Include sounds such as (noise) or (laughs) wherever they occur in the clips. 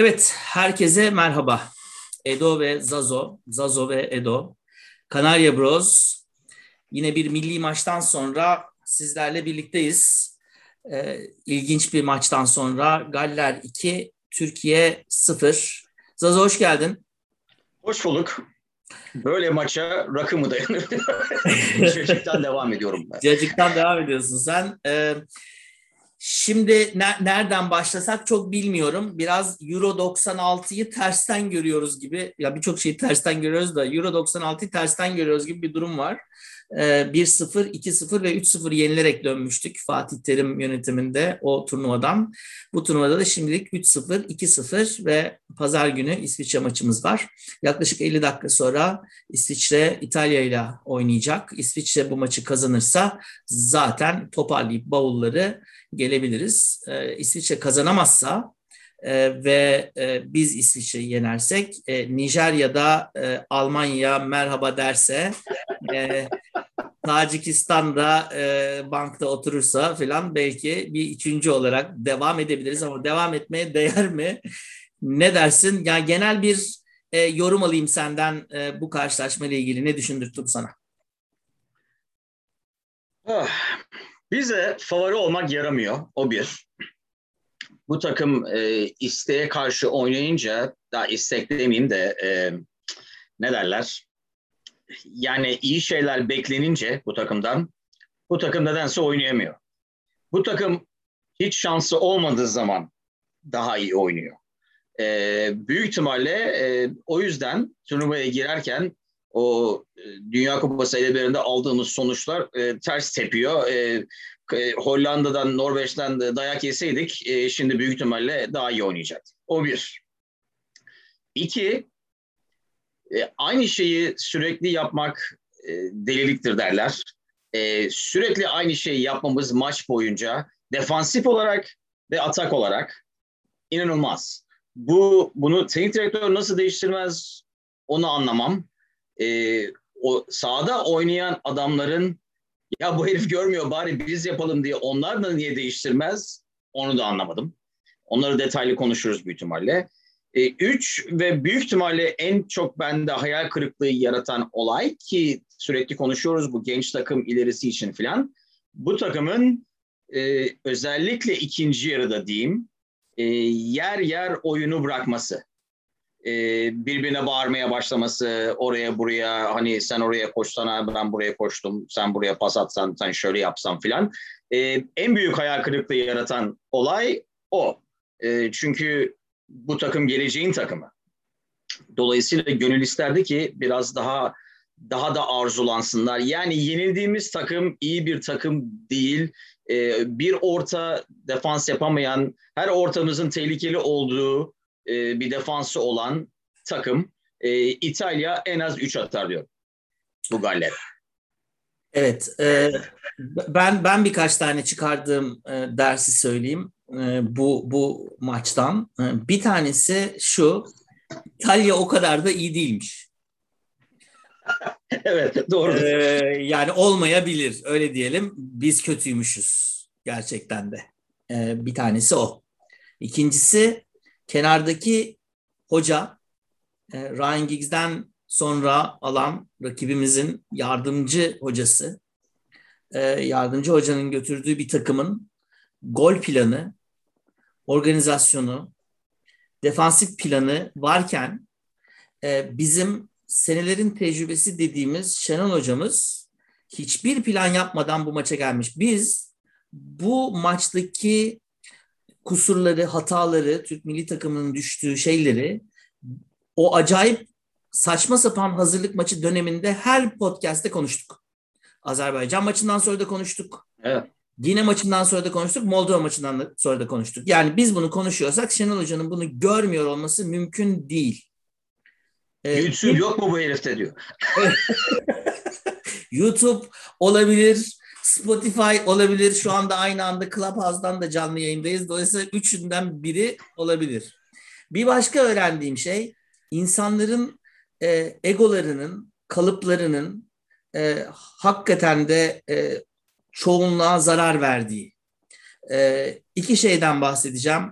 Evet, herkese merhaba. Edo ve Zazo, Zazo ve Edo, Kanarya Bros. Yine bir milli maçtan sonra sizlerle birlikteyiz. Ee, ilginç bir maçtan sonra Galler 2, Türkiye 0. Zazo hoş geldin. Hoş bulduk. Böyle maça rakı mı dayanır? (laughs) Cacıktan devam ediyorum ben. Cacıktan devam ediyorsun sen. Ee, Şimdi ne, nereden başlasak çok bilmiyorum. Biraz Euro 96'yı tersten görüyoruz gibi. Ya birçok şeyi tersten görüyoruz da Euro 96'yı tersten görüyoruz gibi bir durum var. Ee, 1-0, 2-0 ve 3-0 yenilerek dönmüştük Fatih Terim yönetiminde o turnuvadan. Bu turnuvada da şimdilik 3-0, 2-0 ve pazar günü İsviçre maçımız var. Yaklaşık 50 dakika sonra İsviçre İtalya ile oynayacak. İsviçre bu maçı kazanırsa zaten toparlayıp bavulları gelebiliriz. E, İsviçre kazanamazsa e, ve e, biz İsviçre'yi yenersek e, Nijerya'da e, Almanya merhaba derse e, Tacikistan'da e, bankta oturursa filan belki bir üçüncü olarak devam edebiliriz ama devam etmeye değer mi? Ne dersin? Yani genel bir e, yorum alayım senden e, bu karşılaşma ile ilgili. Ne düşündürttüm sana? Ah, bize favori olmak yaramıyor. O bir. Bu takım e, isteğe karşı oynayınca, daha istek demeyeyim de e, ne derler? Yani iyi şeyler beklenince bu takımdan, bu takım nedense oynayamıyor. Bu takım hiç şansı olmadığı zaman daha iyi oynuyor. E, büyük ihtimalle e, o yüzden turnuvaya girerken o e, Dünya Kupası eleberinde aldığımız sonuçlar e, ters tepiyor. E, e, Hollanda'dan, Norveç'ten dayak yeseydik e, şimdi büyük ihtimalle daha iyi oynayacaktı. O bir. İki, e, aynı şeyi sürekli yapmak e, deliliktir derler. E, sürekli aynı şeyi yapmamız maç boyunca defansif olarak ve atak olarak inanılmaz. Bu bunu teknik direktör nasıl değiştirmez onu anlamam e, o sahada oynayan adamların ya bu herif görmüyor bari biz yapalım diye onlar da niye değiştirmez onu da anlamadım. Onları detaylı konuşuruz büyük ihtimalle. E, üç ve büyük ihtimalle en çok bende hayal kırıklığı yaratan olay ki sürekli konuşuyoruz bu genç takım ilerisi için filan. Bu takımın e, özellikle ikinci yarıda diyeyim e, yer yer oyunu bırakması e, birbirine bağırmaya başlaması, oraya buraya hani sen oraya koşsana ben buraya koştum, sen buraya pas atsan, sen şöyle yapsan filan. E, en büyük hayal kırıklığı yaratan olay o. E, çünkü bu takım geleceğin takımı. Dolayısıyla gönül isterdi ki biraz daha daha da arzulansınlar. Yani yenildiğimiz takım iyi bir takım değil. E, bir orta defans yapamayan, her ortamızın tehlikeli olduğu e, bir defansı olan takım e, İtalya en az 3 atar diyor bu Galler. Evet, e, ben ben birkaç tane çıkardığım e, dersi söyleyeyim e, bu bu maçtan. E, bir tanesi şu, İtalya o kadar da iyi değilmiş. (laughs) evet, doğru. E, yani olmayabilir, öyle diyelim. Biz kötüymüşüz gerçekten de. E, bir tanesi o. İkincisi kenardaki hoca e, Ryan Giggs'den sonra alan rakibimizin yardımcı hocası e, yardımcı hocanın götürdüğü bir takımın gol planı, organizasyonu, defansif planı varken e, bizim senelerin tecrübesi dediğimiz Şenol hocamız hiçbir plan yapmadan bu maça gelmiş. Biz bu maçtaki kusurları, hataları, Türk milli takımının düştüğü şeyleri o acayip saçma sapan hazırlık maçı döneminde her podcast'te konuştuk. Azerbaycan maçından sonra da konuştuk. Evet. Yine maçından sonra da konuştuk. Moldova maçından da sonra da konuştuk. Yani biz bunu konuşuyorsak Şenol Hoca'nın bunu görmüyor olması mümkün değil. Ee, YouTube yok mu bu herifte diyor. (laughs) YouTube olabilir, Spotify olabilir. Şu anda aynı anda Clubhouse'dan da canlı yayındayız. Dolayısıyla üçünden biri olabilir. Bir başka öğrendiğim şey insanların e, egolarının, kalıplarının e, hakikaten de e, çoğunluğa zarar verdiği. E, iki şeyden bahsedeceğim.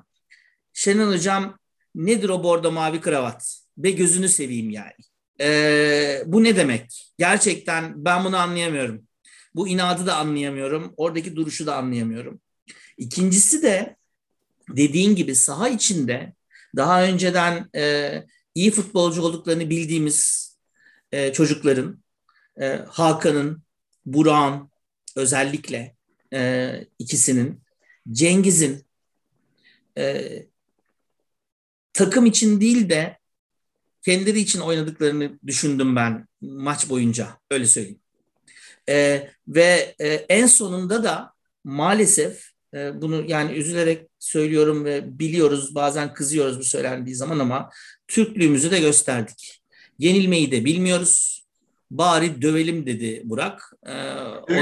Şenol Hocam nedir o bordo mavi kravat? Ve gözünü seveyim yani. Ee, bu ne demek? Gerçekten ben bunu anlayamıyorum. Bu inadı da anlayamıyorum. Oradaki duruşu da anlayamıyorum. İkincisi de dediğin gibi saha içinde daha önceden e, iyi futbolcu olduklarını bildiğimiz e, çocukların, e, Hakan'ın, Burak'ın özellikle e, ikisinin, Cengiz'in e, takım için değil de kendileri için oynadıklarını düşündüm ben maç boyunca öyle söyleyeyim. E, ve e, en sonunda da maalesef e, bunu yani üzülerek söylüyorum ve biliyoruz bazen kızıyoruz bu söylendiği zaman ama Türklüğümüzü de gösterdik. Yenilmeyi de bilmiyoruz. Bari dövelim dedi Burak. Ee,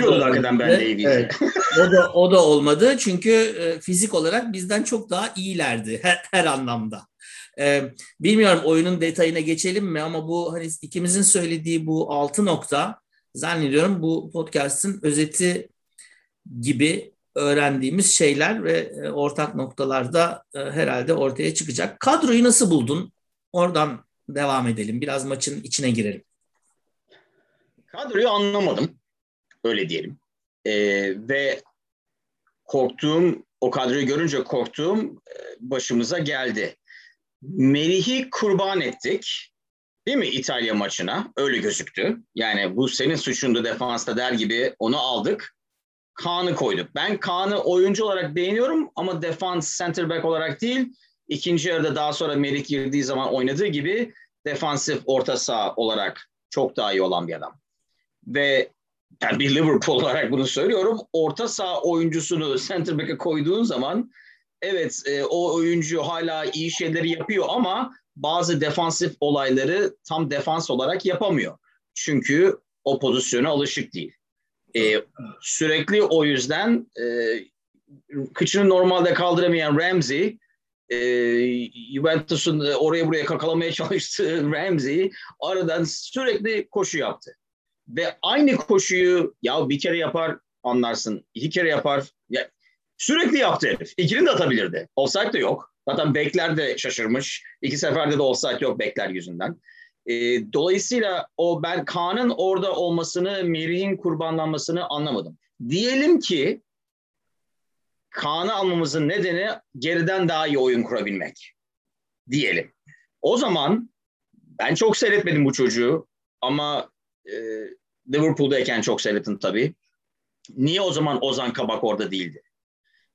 o da hakikaten ben de evet, o da o da olmadı çünkü e, fizik olarak bizden çok daha iyilerdi (laughs) her, her anlamda. Ee, bilmiyorum oyunun detayına geçelim mi ama bu hani ikimizin söylediği bu altı nokta zannediyorum bu podcast'ın özeti gibi öğrendiğimiz şeyler ve e, ortak noktalarda e, herhalde ortaya çıkacak. Kadroyu nasıl buldun? Oradan devam edelim. Biraz maçın içine girelim. Kadroyu anlamadım. Öyle diyelim. Ee, ve korktuğum, o kadroyu görünce korktuğum e, başımıza geldi. Merih'i kurban ettik. Değil mi İtalya maçına? Öyle gözüktü. Yani bu senin suçundu defansta der gibi onu aldık. Kaan'ı koyduk. Ben Kaan'ı oyuncu olarak beğeniyorum ama defans center back olarak değil. İkinci yarıda daha sonra Melik girdiği zaman oynadığı gibi defansif orta saha olarak çok daha iyi olan bir adam. Ve yani bir Liverpool olarak bunu söylüyorum. Orta saha oyuncusunu center back'e koyduğun zaman evet e, o oyuncu hala iyi şeyleri yapıyor ama bazı defansif olayları tam defans olarak yapamıyor. Çünkü o pozisyona alışık değil. E, sürekli o yüzden e, kıçını normalde kaldıramayan Ramsey e, Juventus'un oraya buraya kakalamaya çalıştığı (laughs) Ramsey aradan sürekli koşu yaptı. Ve aynı koşuyu ya bir kere yapar anlarsın, iki kere yapar. Ya, sürekli yaptı herif. İkini de atabilirdi. Offside de yok. Zaten bekler de şaşırmış. İki seferde de offside yok bekler yüzünden. E, dolayısıyla o ben Kaan'ın orada olmasını, Merih'in kurbanlanmasını anlamadım. Diyelim ki Kaan'ı almamızın nedeni geriden daha iyi oyun kurabilmek. Diyelim. O zaman ben çok seyretmedim bu çocuğu ama e, Liverpool'dayken çok seyrettim tabii. Niye o zaman Ozan Kabak orada değildi?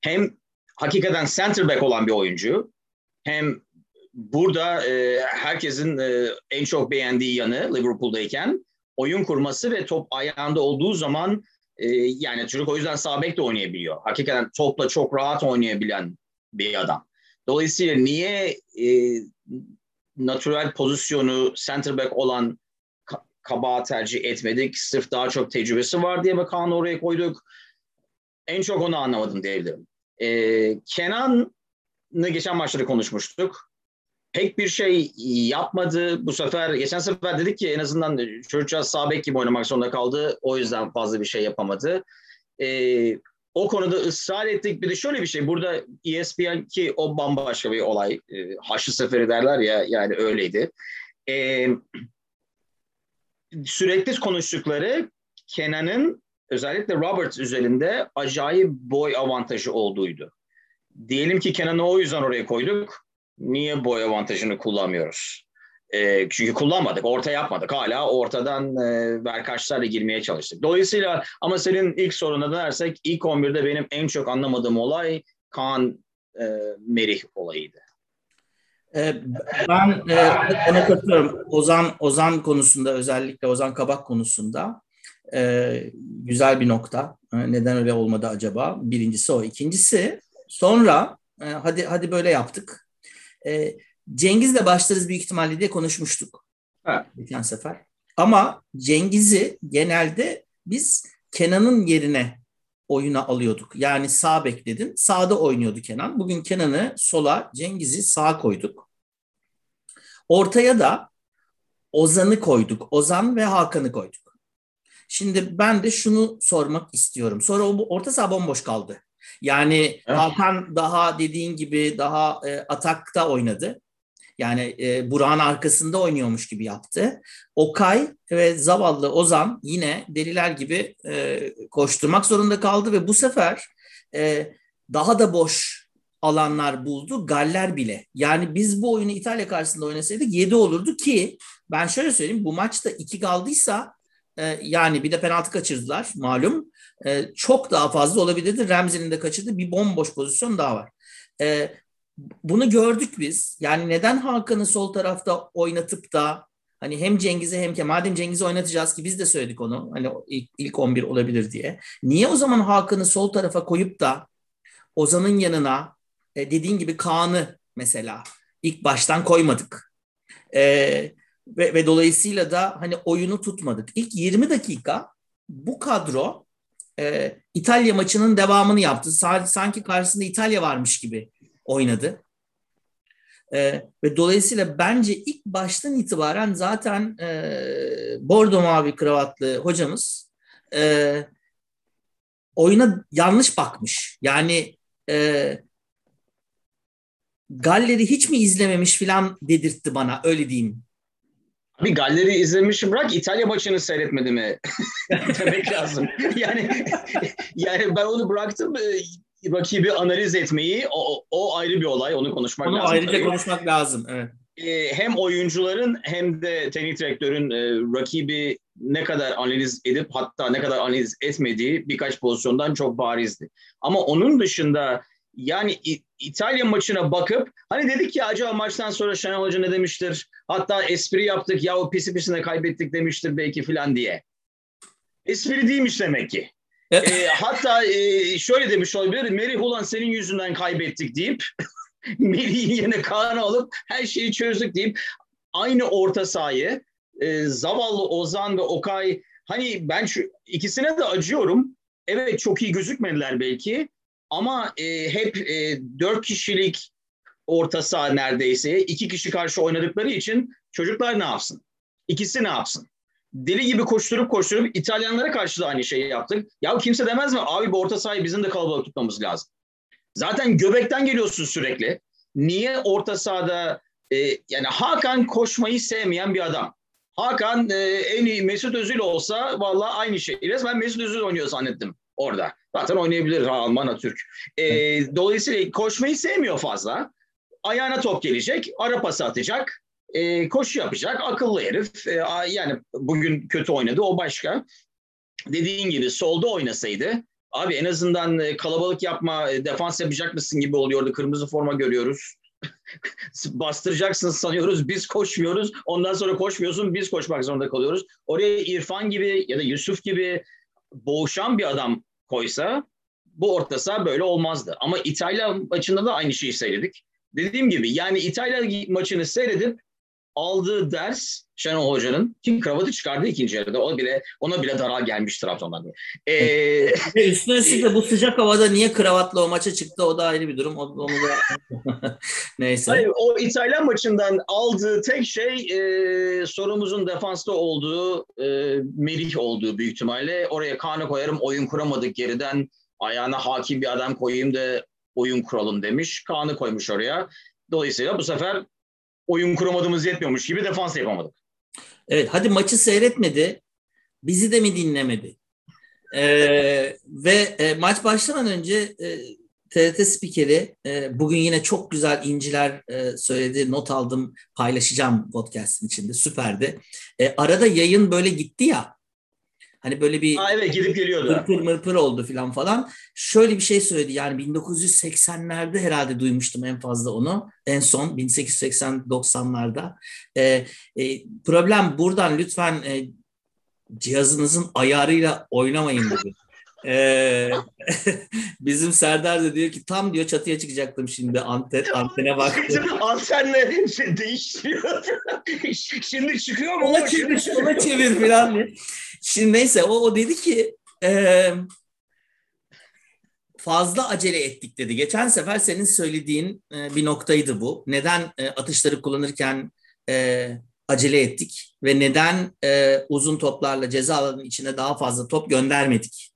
Hem hakikaten center back olan bir oyuncu hem burada e, herkesin e, en çok beğendiği yanı Liverpool'dayken oyun kurması ve top ayağında olduğu zaman e, yani çocuk o yüzden sağ bek de oynayabiliyor. Hakikaten topla çok rahat oynayabilen bir adam. Dolayısıyla niye e, natural pozisyonu center back olan Kabağı tercih etmedik. Sırf daha çok tecrübesi var diye Kaan'ı oraya koyduk? En çok onu anlamadım diyebilirim. Ee, Kenan'ı geçen maçları konuşmuştuk. Pek bir şey yapmadı. Bu sefer, geçen sefer dedik ki en azından çocukcağız sağ gibi oynamak zorunda kaldı. O yüzden fazla bir şey yapamadı. Ee, o konuda ısrar ettik. Bir de şöyle bir şey. Burada ESPN ki o bambaşka bir olay. E, haçlı seferi derler ya yani öyleydi. E, sürekli konuştukları Kenan'ın özellikle Roberts üzerinde acayip boy avantajı olduğuydu. Diyelim ki Kenan'ı o yüzden oraya koyduk. Niye boy avantajını kullanmıyoruz? E, çünkü kullanmadık, orta yapmadık. Hala ortadan e, verkaçlarla girmeye çalıştık. Dolayısıyla ama senin ilk soruna dönersek ilk 11'de benim en çok anlamadığım olay Kaan e, Merih olayıydı. Ee, ben e, ona katılıyorum. Ozan Ozan konusunda özellikle Ozan Kabak konusunda e, güzel bir nokta. E, neden öyle olmadı acaba? Birincisi o. İkincisi sonra hadi hadi böyle yaptık. Cengiz'le başlarız büyük ihtimalle diye konuşmuştuk. Evet. Geçen sefer. Ama Cengiz'i genelde biz Kenan'ın yerine oyuna alıyorduk. Yani sağ bekledin. Sağda oynuyordu Kenan. Bugün Kenan'ı sola, Cengiz'i sağa koyduk. Ortaya da Ozan'ı koyduk. Ozan ve Hakan'ı koyduk. Şimdi ben de şunu sormak istiyorum. Sonra o orta saha bomboş kaldı. Yani evet. Hakan daha dediğin gibi daha e, atakta oynadı. Yani e, Burak'ın arkasında oynuyormuş gibi yaptı. Okay ve zavallı Ozan yine deliler gibi e, koşturmak zorunda kaldı ve bu sefer e, daha da boş alanlar buldu. Galler bile. Yani biz bu oyunu İtalya karşısında oynasaydık 7 olurdu ki ben şöyle söyleyeyim bu maçta 2 kaldıysa e, yani bir de penaltı kaçırdılar malum. E, çok daha fazla olabilirdi. Ramsey'nin de kaçırdığı bir bomboş pozisyon daha var. E, bunu gördük biz. Yani neden Hakan'ı sol tarafta oynatıp da hani hem Cengiz'i hem ki madem Cengiz'i oynatacağız ki biz de söyledik onu. Hani ilk, ilk 11 olabilir diye. Niye o zaman Hakan'ı sol tarafa koyup da Ozan'ın yanına e, dediğin gibi Kaan'ı mesela ilk baştan koymadık. E, ve, ve dolayısıyla da hani oyunu tutmadık. İlk 20 dakika bu kadro e, İtalya maçının devamını yaptı. Sanki karşısında İtalya varmış gibi oynadı. E, ve dolayısıyla bence ilk baştan itibaren zaten e, bordo mavi kravatlı hocamız e, oyuna yanlış bakmış. Yani e, Galler'i hiç mi izlememiş filan dedirtti bana öyle diyeyim. Bir Galler'i izlemişim bırak İtalya maçını seyretmedi mi (laughs) demek lazım. Yani yani ben onu bıraktım rakibi analiz etmeyi o, o ayrı bir olay onu konuşmak onu lazım. Onu ayrıca tabii. konuşmak lazım evet. Ee, hem oyuncuların hem de teknik direktörün e, rakibi ne kadar analiz edip hatta ne kadar analiz etmediği birkaç pozisyondan çok barizdi. Ama onun dışında yani İtalya maçına bakıp hani dedik ya acaba maçtan sonra Şenol Hoca ne demiştir? Hatta espri yaptık ya o pisi pisine kaybettik demiştir belki filan diye. Espri değilmiş demek ki. E, hatta e, şöyle demiş olabilir. Merih ulan senin yüzünden kaybettik deyip (laughs) Merih'in yerine Kaan'ı alıp her şeyi çözdük deyip aynı orta sahayı e, zavallı Ozan ve Okay hani ben şu ikisine de acıyorum. Evet çok iyi gözükmediler belki ama e, hep e, dört kişilik orta saha neredeyse iki kişi karşı oynadıkları için çocuklar ne yapsın? İkisi ne yapsın? Deli gibi koşturup koşturup İtalyanlara karşı da aynı şeyi yaptık. Ya kimse demez mi? Abi bu orta sahayı bizim de kalabalık tutmamız lazım. Zaten göbekten geliyorsun sürekli. Niye orta sahada e, yani Hakan koşmayı sevmeyen bir adam. Hakan e, en iyi Mesut Özil olsa vallahi aynı şey. Resmen Mesut Özil oynuyor zannettim orada. Zaten oynayabilir ha, Alman, ha, Türk. E, dolayısıyla koşmayı sevmiyor fazla. Ayağına top gelecek, ara pas atacak, e, koşu yapacak. Akıllı herif. E, yani bugün kötü oynadı, o başka. Dediğin gibi solda oynasaydı Abi en azından e, kalabalık yapma, e, defans yapacak mısın gibi oluyordu. Kırmızı forma görüyoruz. (laughs) Bastıracaksın sanıyoruz. Biz koşmuyoruz. Ondan sonra koşmuyorsun. Biz koşmak zorunda kalıyoruz. Oraya İrfan gibi ya da Yusuf gibi boğuşan bir adam koysa bu orta saha böyle olmazdı. Ama İtalya maçında da aynı şeyi seyredik. Dediğim gibi yani İtalya maçını seyredip aldığı ders Şenol Hoca'nın ki kravatı çıkardı ikinci yarıda. O bile ona bile daral gelmiş Trabzon'dan. Ee, (laughs) üstüne üstlük de bu sıcak havada niye kravatla o maça çıktı o da ayrı bir durum. Onu da (laughs) neyse. Hayır, o İtalyan maçından aldığı tek şey e, sorumuzun defansta olduğu e, Merih olduğu büyük ihtimalle. Oraya Kaan'ı koyarım oyun kuramadık geriden ayağına hakim bir adam koyayım da oyun kuralım demiş. Kaan'ı koymuş oraya. Dolayısıyla bu sefer oyun kuramadığımız yetmiyormuş gibi defans yapamadık. Evet hadi maçı seyretmedi. Bizi de mi dinlemedi? Ee, (laughs) ve e, maç başlamadan önce e, TRT spikeri e, bugün yine çok güzel inciler e, söyledi. Not aldım paylaşacağım podcast'in içinde süperdi. E, arada yayın böyle gitti ya. Hani böyle bir Aa, evet gidip geliyordu. Mırpır mırpır oldu falan falan. Şöyle bir şey söyledi yani 1980'lerde herhalde duymuştum en fazla onu. En son 1880-90'larda. E, e, problem buradan lütfen e, cihazınızın ayarıyla oynamayın dedi. Ee, (laughs) bizim Serdar da diyor ki tam diyor çatıya çıkacaktım şimdi anten, antene baktı. Antenle şey değiştiriyor. (laughs) şimdi çıkıyor mu? Ona çevir, ona çevir falan. Şimdi neyse o, o dedi ki e, fazla acele ettik dedi. Geçen sefer senin söylediğin e, bir noktaydı bu. Neden e, atışları kullanırken e, acele ettik ve neden e, uzun toplarla ceza alanının içine daha fazla top göndermedik?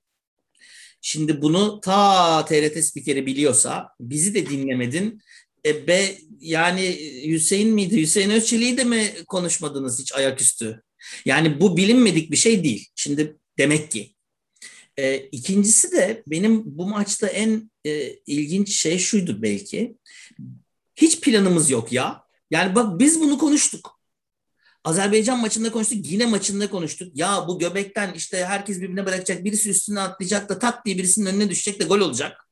Şimdi bunu ta TRT spikeri biliyorsa bizi de dinlemedin. E, be, yani Hüseyin miydi? Hüseyin Özçelik'i de mi konuşmadınız hiç ayaküstü? Yani bu bilinmedik bir şey değil. Şimdi demek ki. E, ikincisi de benim bu maçta en e, ilginç şey şuydu belki. Hiç planımız yok ya. Yani bak biz bunu konuştuk. Azerbaycan maçında konuştuk, yine maçında konuştuk. Ya bu göbekten işte herkes birbirine bırakacak, birisi üstüne atlayacak da tak diye birisinin önüne düşecek de gol olacak.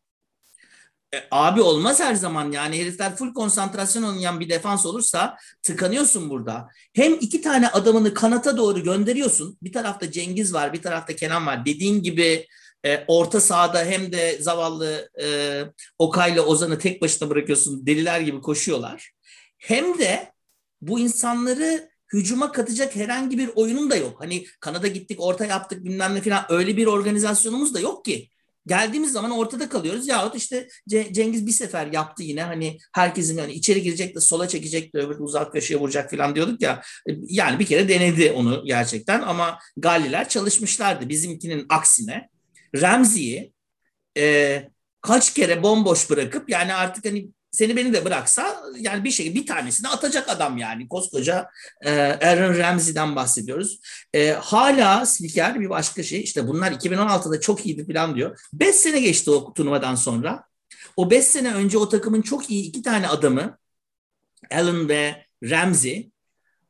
E, abi olmaz her zaman yani herifler full konsantrasyon oynayan bir defans olursa tıkanıyorsun burada. Hem iki tane adamını kanata doğru gönderiyorsun. Bir tarafta Cengiz var, bir tarafta Kenan var. Dediğin gibi e, orta sahada hem de zavallı e, Okay'la Ozan'ı tek başına bırakıyorsun. Deliler gibi koşuyorlar. Hem de bu insanları hücuma katacak herhangi bir oyunun da yok. Hani Kanada gittik, orta yaptık bilmem ne falan öyle bir organizasyonumuz da yok ki. Geldiğimiz zaman ortada kalıyoruz. Yahut işte Cengiz bir sefer yaptı yine hani herkesin yani içeri girecek de sola çekecek de öbür uzak köşeye vuracak falan diyorduk ya. Yani bir kere denedi onu gerçekten ama Galliler çalışmışlardı bizimkinin aksine. Ramsey'i e, kaç kere bomboş bırakıp yani artık hani seni beni de bıraksa yani bir şey bir tanesini atacak adam yani koskoca e, Aaron Ramsey'den bahsediyoruz. E, hala Spiker bir başka şey işte bunlar 2016'da çok iyiydi falan diyor. 5 sene geçti o turnuvadan sonra. O 5 sene önce o takımın çok iyi iki tane adamı Allen ve Ramsey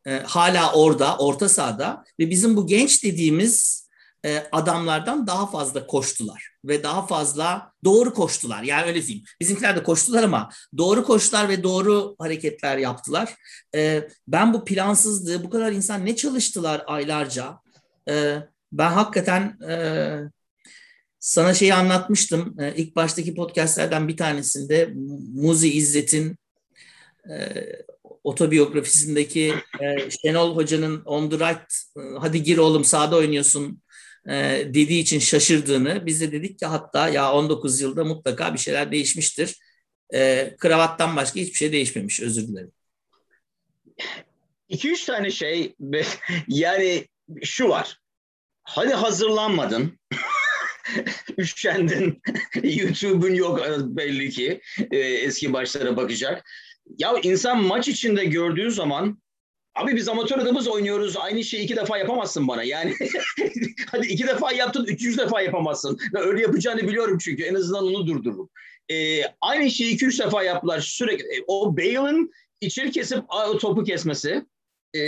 e, hala orada orta sahada ve bizim bu genç dediğimiz adamlardan daha fazla koştular ve daha fazla doğru koştular. Yani öyle diyeyim. Bizimkiler de koştular ama doğru koştular ve doğru hareketler yaptılar. E, ben bu plansızlığı, bu kadar insan ne çalıştılar aylarca? E, ben hakikaten sana şeyi anlatmıştım. İlk baştaki podcastlerden bir tanesinde Muzi İzzet'in otobiyografisindeki Şenol Hoca'nın on the right hadi gir oğlum sağda oynuyorsun e, dediği için şaşırdığını biz de dedik ki hatta ya 19 yılda mutlaka bir şeyler değişmiştir. E, kravattan başka hiçbir şey değişmemiş özür dilerim. 2-3 tane şey (laughs) yani şu var. Hadi hazırlanmadın. (laughs) Üşendin. (laughs) YouTube'un yok belli ki. E, eski başlara bakacak. Ya insan maç içinde gördüğü zaman Abi biz amatör adamız oynuyoruz. Aynı şeyi iki defa yapamazsın bana. Yani (laughs) hadi iki defa yaptın, üçüncü defa yapamazsın. Ben öyle yapacağını biliyorum çünkü. En azından onu durdururum. Ee, aynı şeyi iki üç defa yaptılar sürekli. E, o Bale'ın içeri kesip topu kesmesi e,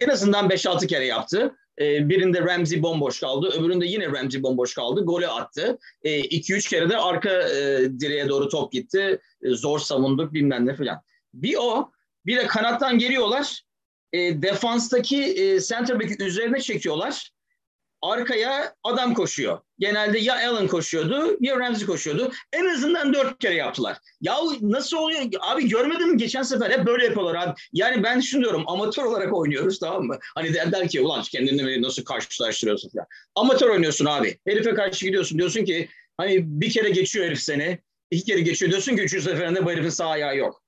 en azından 5-6 kere yaptı. E, birinde Ramsey bomboş kaldı. Öbüründe yine Ramsey bomboş kaldı. Golü attı. 2-3 e, kere de arka e, direğe doğru top gitti. E, zor savunduk bilmem ne falan. Bir o. Bir de kanattan geliyorlar e, defanstaki e, center back'i üzerine çekiyorlar. Arkaya adam koşuyor. Genelde ya Allen koşuyordu ya Ramsey koşuyordu. En azından dört kere yaptılar. Ya nasıl oluyor? Abi görmedin mi? Geçen sefer hep böyle yapıyorlar abi. Yani ben şunu diyorum amatör olarak oynuyoruz tamam mı? Hani derler ki ulan kendini nasıl karşılaştırıyorsun falan. Amatör oynuyorsun abi. Herife karşı gidiyorsun. Diyorsun ki hani bir kere geçiyor herif seni. iki kere geçiyor diyorsun ki üçüncü seferinde bu herifin sağ ayağı yok.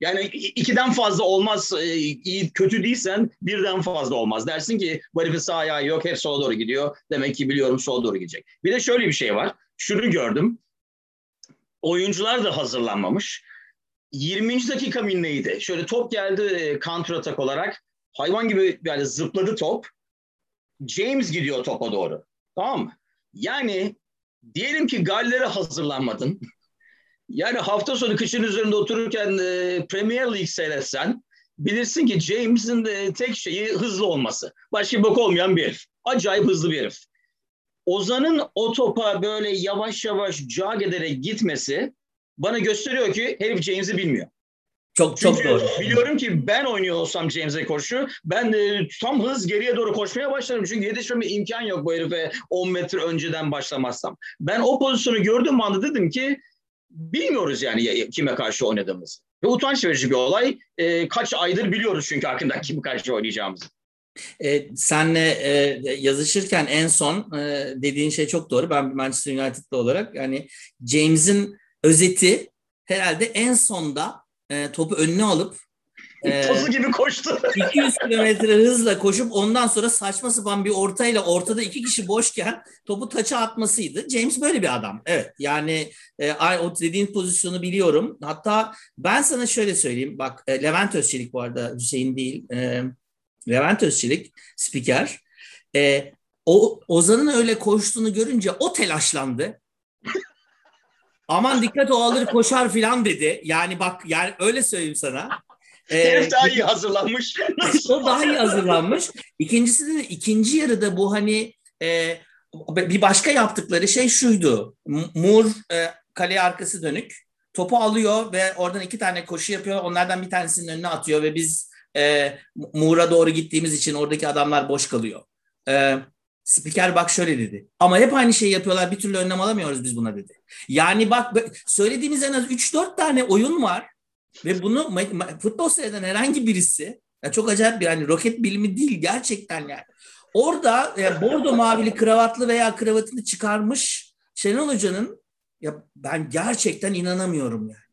Yani ikiden fazla olmaz. E, iyi, kötü değilsen birden fazla olmaz. Dersin ki bu herifin sağ ayağı yok hep sola doğru gidiyor. Demek ki biliyorum sola doğru gidecek. Bir de şöyle bir şey var. Şunu gördüm. Oyuncular da hazırlanmamış. 20. dakika mı neydi? Şöyle top geldi e, counter atak olarak. Hayvan gibi yani zıpladı top. James gidiyor topa doğru. Tamam mı? Yani diyelim ki Galler'e hazırlanmadın. Yani hafta sonu kışın üzerinde otururken e, Premier League seyretsen bilirsin ki James'in e, tek şeyi hızlı olması. Başka bir bok olmayan bir herif. Acayip hızlı bir herif. Ozan'ın o topa böyle yavaş yavaş jog ederek gitmesi bana gösteriyor ki herif James'i bilmiyor. Çok çok Çünkü doğru. Biliyorum ki ben oynuyor olsam James'e koşu ben e, tam hız geriye doğru koşmaya başlarım. Çünkü yetişmeme imkan yok bu herife 10 metre önceden başlamazsam. Ben o pozisyonu gördüğüm anda dedim ki bilmiyoruz yani kime karşı oynadığımızı. Ve utanç verici bir olay. E, kaç aydır biliyoruz çünkü hakkında (laughs) kime karşı oynayacağımızı. E, senle e, yazışırken en son e, dediğin şey çok doğru. Ben Manchester United'lı olarak yani James'in özeti herhalde en sonda e, topu önüne alıp e, Tozu gibi koştu. (laughs) 200 kilometre hızla koşup ondan sonra saçma sapan bir ortayla ortada iki kişi boşken topu taça atmasıydı. James böyle bir adam. Evet yani e, o dediğin pozisyonu biliyorum. Hatta ben sana şöyle söyleyeyim. Bak e, Levent Özçelik bu arada Hüseyin değil. E, Levent Özçelik spiker. E, o Ozan'ın öyle koştuğunu görünce o telaşlandı. Aman dikkat o alır koşar filan dedi. Yani bak yani öyle söyleyeyim sana. Ee, daha iyi hazırlanmış. (laughs) o daha iyi hazırlanmış. İkincisi de ikinci yarıda bu hani e, bir başka yaptıkları şey şuydu. Mur e, kale arkası dönük. Topu alıyor ve oradan iki tane koşu yapıyor. Onlardan bir tanesinin önüne atıyor ve biz e, Mur'a doğru gittiğimiz için oradaki adamlar boş kalıyor. E, Spiker bak şöyle dedi. Ama hep aynı şeyi yapıyorlar. Bir türlü önlem alamıyoruz biz buna dedi. Yani bak söylediğimiz en az 3-4 tane oyun var. Ve bunu futbol seyreden herhangi birisi ya çok acayip bir hani roket bilimi değil gerçekten yani. Orada e, bordo mavili kravatlı veya kravatını çıkarmış Şenol Hoca'nın ya ben gerçekten inanamıyorum yani.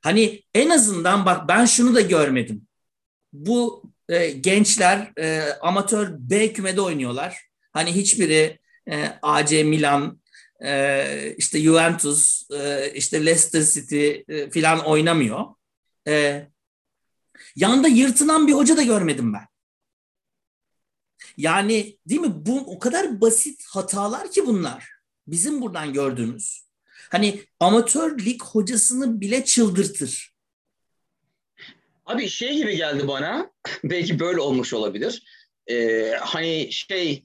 Hani en azından bak ben şunu da görmedim. Bu e, gençler e, amatör B kümede oynuyorlar. Hani hiçbiri e, AC Milan, e, işte Juventus, işte Leicester City filan oynamıyor. E, yanında yırtınan bir hoca da görmedim ben. Yani değil mi? Bu o kadar basit hatalar ki bunlar. Bizim buradan gördüğümüz. Hani amatör lig hocasını bile çıldırtır. Abi şey gibi geldi bana. (laughs) Belki böyle olmuş olabilir. Ee, hani şey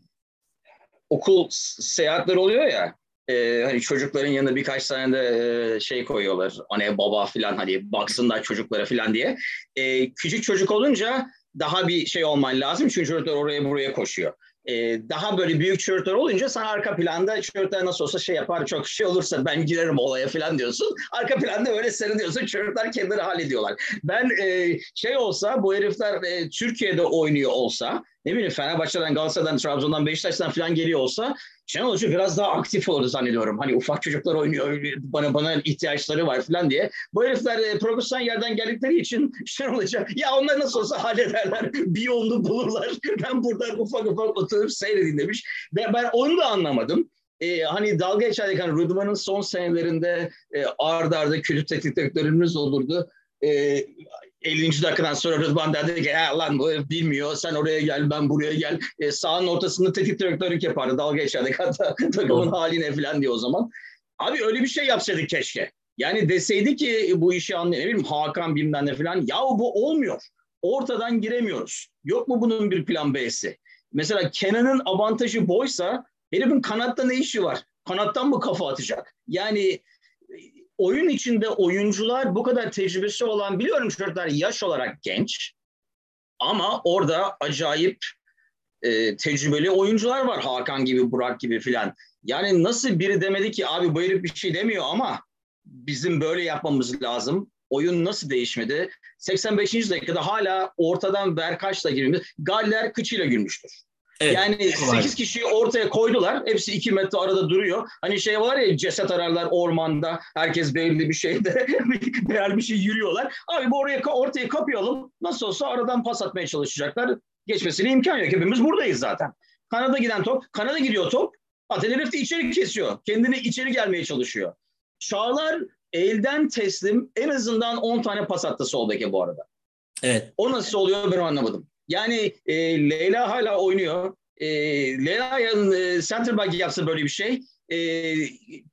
okul seyahatler oluyor ya e, hani çocukların yanına birkaç tane de e, şey koyuyorlar anne baba falan hani baksınlar çocuklara falan diye. E, küçük çocuk olunca daha bir şey olman lazım çünkü çocuklar oraya buraya koşuyor e, daha böyle büyük çocuklar olunca sen arka planda çocuklar nasıl olsa şey yapar çok şey olursa ben girerim olaya falan diyorsun. Arka planda öyle seyrediyorsun çocuklar kendileri hallediyorlar. Ben e, şey olsa bu herifler e, Türkiye'de oynuyor olsa ne bileyim Fenerbahçe'den, Galatasaray'dan, Trabzon'dan, Beşiktaş'tan falan geliyor olsa Şenol Hoca biraz daha aktif olurdu zannediyorum. Hani ufak çocuklar oynuyor, bana bana ihtiyaçları var falan diye. Bu herifler e, profesyonel yerden geldikleri için (laughs) Şenol Hoca ya onlar nasıl olsa hallederler, (laughs) bir yolunu bulurlar. Ben buradan ufak ufak oturup seyredin demiş. Ben, ben onu da anlamadım. Ee, hani dalga geçerdik hani Rıdvan'ın son senelerinde e, ard arda kötü teknik direktörümüz olurdu. E, 50. dakikadan sonra Rıdvan derdi ki ya lan bu bilmiyor sen oraya gel ben buraya gel. E, sahanın ortasında tetik direktörlük yapardı dalga geçerdik hatta (laughs) takımın haline falan diye o zaman. Abi öyle bir şey yapsaydık keşke. Yani deseydi ki bu işi anlayın ne bileyim Hakan bilmem ne falan ya bu olmuyor. Ortadan giremiyoruz. Yok mu bunun bir plan B'si? Mesela Kenan'ın avantajı boysa herifin kanatta ne işi var? Kanattan mı kafa atacak? Yani oyun içinde oyuncular bu kadar tecrübesi olan biliyorum çocuklar yaş olarak genç ama orada acayip e, tecrübeli oyuncular var Hakan gibi Burak gibi filan. Yani nasıl biri demedi ki abi bu herif bir şey demiyor ama bizim böyle yapmamız lazım. Oyun nasıl değişmedi? 85. dakikada hala ortadan Berkaç'la girmiş. Galler kıçıyla girmiştir. Evet, yani kolay. 8 kişiyi ortaya koydular. Hepsi 2 metre arada duruyor. Hani şey var ya ceset ararlar ormanda. Herkes belli bir şeyde (laughs) değerli bir şey yürüyorlar. Abi bu oraya ortaya kapayalım. Nasıl olsa aradan pas atmaya çalışacaklar. Geçmesine imkan yok. Hepimiz buradayız zaten. Kanada giden top. Kanada gidiyor top. Zaten herif de içeri kesiyor. Kendini içeri gelmeye çalışıyor. Çağlar elden teslim en azından 10 tane pas attı soldaki bu arada. Evet. O nasıl oluyor ben anlamadım. Yani e, Leyla hala oynuyor. E, Leyla'nın e, center back yapsa böyle bir şey e,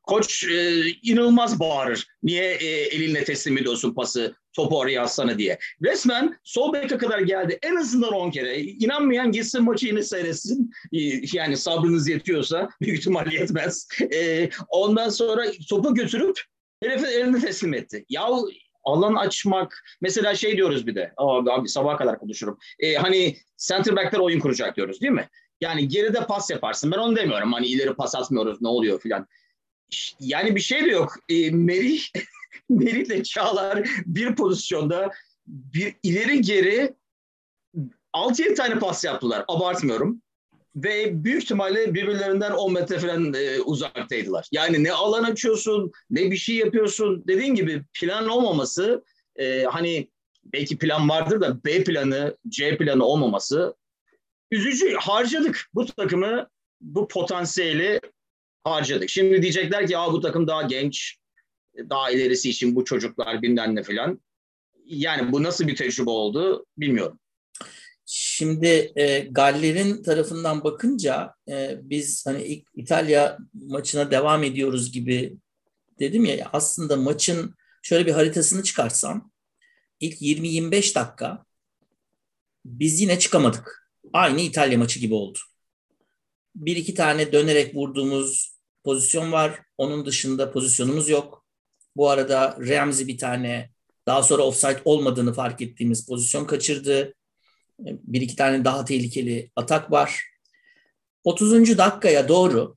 koç e, inanılmaz bağırır. Niye e, elinle teslim ediyorsun pası topu oraya atsana diye. Resmen sol beke kadar geldi. En azından 10 kere. İnanmayan gitsin maçı yine seyretsin. E, yani sabrınız yetiyorsa (laughs) büyük ihtimal yetmez. E, ondan sonra topu götürüp herifin eline teslim etti. Yahu alan açmak mesela şey diyoruz bir de abi, abi sabaha kadar konuşurum. Ee, hani center back'ler oyun kuracak diyoruz değil mi? Yani geride pas yaparsın. Ben onu demiyorum. Hani ileri pas atmıyoruz ne oluyor filan. Yani bir şey de yok. Ee, Merih (laughs) Merih ile Çağlar bir pozisyonda bir ileri geri 6-7 tane pas yaptılar. Abartmıyorum ve büyük ihtimalle birbirlerinden 10 metre falan e, uzaktaydılar. Yani ne alan açıyorsun, ne bir şey yapıyorsun. Dediğin gibi plan olmaması e, hani belki plan vardır da B planı, C planı olmaması üzücü. Harcadık bu takımı, bu potansiyeli harcadık. Şimdi diyecekler ki ya bu takım daha genç, daha ilerisi için bu çocuklar bilmem ne falan. Yani bu nasıl bir tecrübe oldu bilmiyorum. Şimdi e, Galler'in tarafından bakınca e, biz hani ilk İtalya maçına devam ediyoruz gibi dedim ya aslında maçın şöyle bir haritasını çıkarsam ilk 20-25 dakika biz yine çıkamadık. Aynı İtalya maçı gibi oldu. Bir iki tane dönerek vurduğumuz pozisyon var. Onun dışında pozisyonumuz yok. Bu arada Ramsey bir tane daha sonra offside olmadığını fark ettiğimiz pozisyon kaçırdı. Bir iki tane daha tehlikeli atak var. 30. dakikaya doğru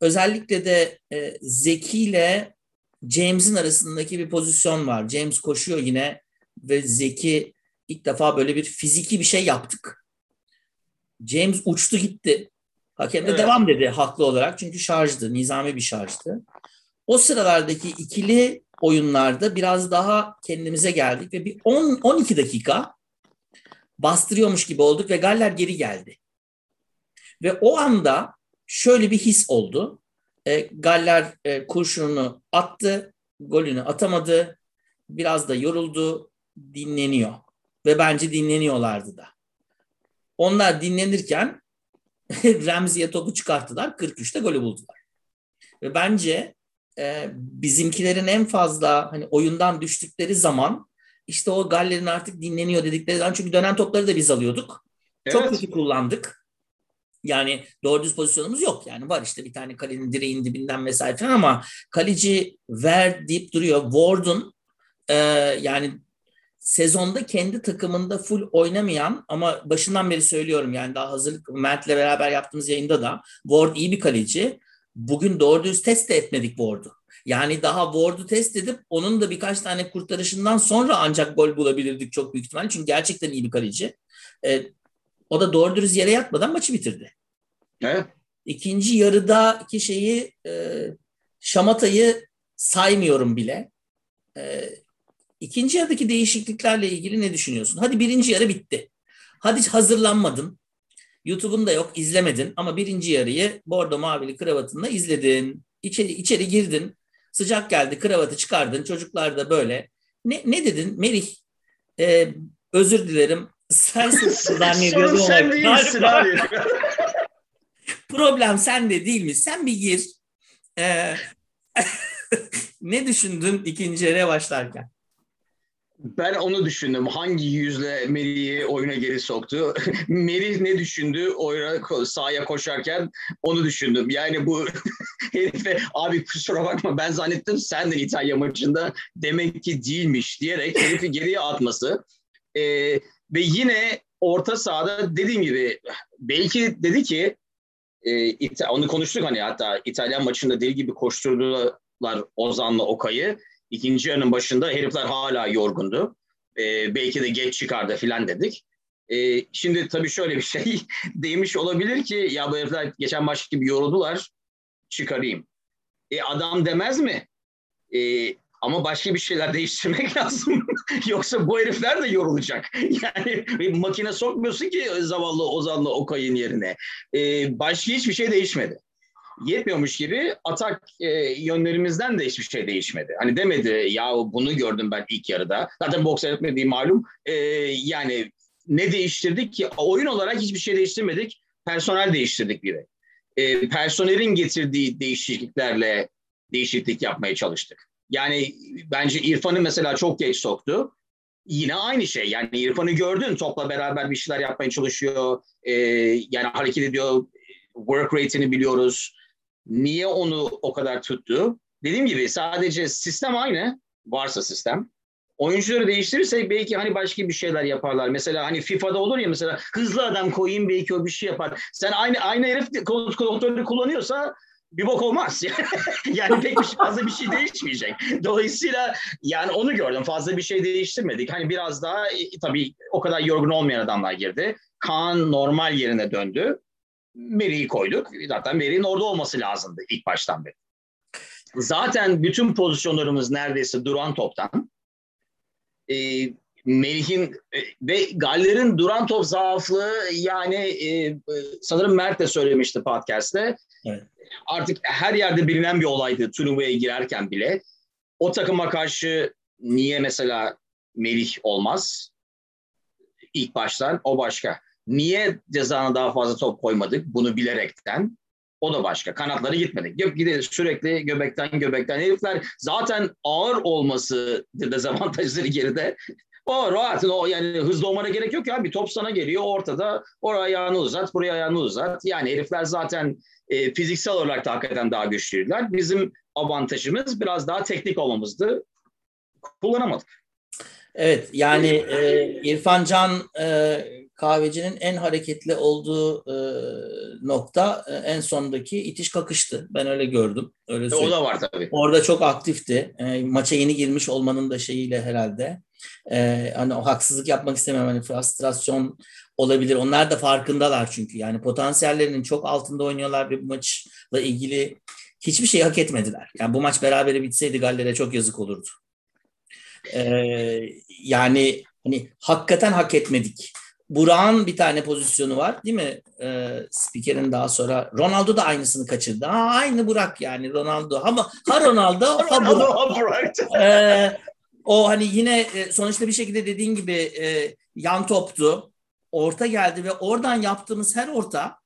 özellikle de e, Zeki ile James'in arasındaki bir pozisyon var. James koşuyor yine ve Zeki ilk defa böyle bir fiziki bir şey yaptık. James uçtu gitti. Hakem de evet. devam dedi haklı olarak çünkü şarjdı, nizami bir şarjdı. O sıralardaki ikili oyunlarda biraz daha kendimize geldik ve bir 10 12 dakika bastırıyormuş gibi olduk ve Galler geri geldi. Ve o anda şöyle bir his oldu. E, Galler e, kurşununu attı, golünü atamadı, biraz da yoruldu, dinleniyor. Ve bence dinleniyorlardı da. Onlar dinlenirken (laughs) Remzi'ye topu çıkarttılar, 43'te golü buldular. Ve bence e, bizimkilerin en fazla hani oyundan düştükleri zaman işte o Galler'in artık dinleniyor dedikleri zaman çünkü dönen topları da biz alıyorduk. Evet. Çok kötü kullandık. Yani doğru düz pozisyonumuz yok. Yani var işte bir tane kalenin direğin dibinden vesaire falan ama kaleci ver deyip duruyor. Ward'un e, yani sezonda kendi takımında full oynamayan ama başından beri söylüyorum yani daha hazırlık Mert'le beraber yaptığımız yayında da Ward iyi bir kaleci. Bugün doğru düz test de etmedik Ward'u. Yani daha Ward'u test edip onun da birkaç tane kurtarışından sonra ancak gol bulabilirdik çok büyük ihtimalle. Çünkü gerçekten iyi bir kaleci. Ee, o da doğru dürüst yere yatmadan maçı bitirdi. Evet. İkinci yarıdaki şeyi e, Şamata'yı saymıyorum bile. E, ikinci yarıdaki değişikliklerle ilgili ne düşünüyorsun? Hadi birinci yarı bitti. Hadi hazırlanmadın. YouTube'un da yok izlemedin ama birinci yarıyı bordo mavili kravatınla izledin. İçeri, içeri girdin. Sıcak geldi kravatı çıkardın. Çocuklar da böyle. Ne, ne dedin? Merih e, özür dilerim. Sen (laughs) zannediyordum. Sorun sen değilsin abi. (laughs) Problem sende değil mi? Sen bir gir. Ee, (laughs) ne düşündün ikinci yere başlarken? Ben onu düşündüm. Hangi yüzle Melih'i oyuna geri soktu? (laughs) Melih ne düşündü oyuna sahaya koşarken onu düşündüm. Yani bu (laughs) herife abi kusura bakma ben zannettim sen de İtalya maçında demek ki değilmiş diyerek herifi geriye atması. Ee, ve yine orta sahada dediğim gibi belki dedi ki e, onu konuştuk hani hatta İtalyan maçında deli gibi koşturdular Ozan'la Okay'ı İkinci yarının başında herifler hala yorgundu. E, belki de geç çıkardı filan dedik. E, şimdi tabii şöyle bir şey (laughs) demiş olabilir ki ya bu herifler geçen maç gibi yoruldular çıkarayım. E, adam demez mi? E, ama başka bir şeyler (laughs) değiştirmek lazım. (laughs) Yoksa bu herifler de yorulacak. Yani makine sokmuyorsun ki zavallı Ozan'la Okay'ın yerine. Ee, başka hiçbir şey değişmedi yetmiyormuş gibi atak e, yönlerimizden de hiçbir şey değişmedi. Hani demedi ya bunu gördüm ben ilk yarıda. Zaten boks etmediği malum. E, yani ne değiştirdik ki? Oyun olarak hiçbir şey değiştirmedik. Personel değiştirdik bir de. E, personelin getirdiği değişikliklerle değişiklik yapmaya çalıştık. Yani bence İrfan'ı mesela çok geç soktu. Yine aynı şey. Yani İrfan'ı gördün topla beraber bir şeyler yapmaya çalışıyor. E, yani hareket ediyor. Work rate'ini biliyoruz. Niye onu o kadar tuttu? Dediğim gibi sadece sistem aynı. Varsa sistem. Oyuncuları değiştirirsek belki hani başka bir şeyler yaparlar. Mesela hani FIFA'da olur ya mesela hızlı adam koyayım belki o bir şey yapar. Sen aynı aynı herif kontrolü kullanıyorsa bir bok olmaz. (laughs) yani pek bir şey, fazla bir şey değişmeyecek. Dolayısıyla yani onu gördüm. Fazla bir şey değiştirmedik. Hani biraz daha e, tabii o kadar yorgun olmayan adamlar girdi. Kaan normal yerine döndü. Meri'yi koyduk. Zaten Meri'nin orada olması lazımdı ilk baştan beri. Zaten bütün pozisyonlarımız neredeyse duran toptan. Ee, Melih'in e, ve Galler'in duran top zaaflığı yani e, sanırım Mert de söylemişti podcast'te. Evet. Artık her yerde bilinen bir olaydı turnuvaya girerken bile. O takıma karşı niye mesela Melih olmaz? İlk baştan o başka. Niye cezana daha fazla top koymadık bunu bilerekten? O da başka. Kanatları gitmedi. Gide sürekli göbekten göbekten. Herifler zaten ağır olması dezavantajları geride. O rahat. O yani hızlı olmana gerek yok ya. Bir top sana geliyor ortada. Oraya ayağını uzat, buraya ayağını uzat. Yani herifler zaten e, fiziksel olarak da hakikaten daha güçlüydüler. Bizim avantajımız biraz daha teknik olmamızdı. Kullanamadık. Evet yani e, İrfan Can e, kahvecinin en hareketli olduğu e, nokta e, en sondaki itiş kakıştı. Ben öyle gördüm. Öyle e, o da var tabii. Orada çok aktifti. E, maça yeni girmiş olmanın da şeyiyle herhalde. E, hani o haksızlık yapmak istemem. Hani frustrasyon olabilir. Onlar da farkındalar çünkü. Yani potansiyellerinin çok altında oynuyorlar bir maçla ilgili hiçbir şey hak etmediler. Yani bu maç berabere bitseydi Galler'e çok yazık olurdu. Ee, yani hani hakikaten hak etmedik. Burak'ın bir tane pozisyonu var değil mi? Ee, spikerin daha sonra. Ronaldo da aynısını kaçırdı. Ha, aynı Burak yani Ronaldo. Ama ha Ronaldo ha Burak. ee, o hani yine e, sonuçta bir şekilde dediğin gibi e, yan toptu. Orta geldi ve oradan yaptığımız her orta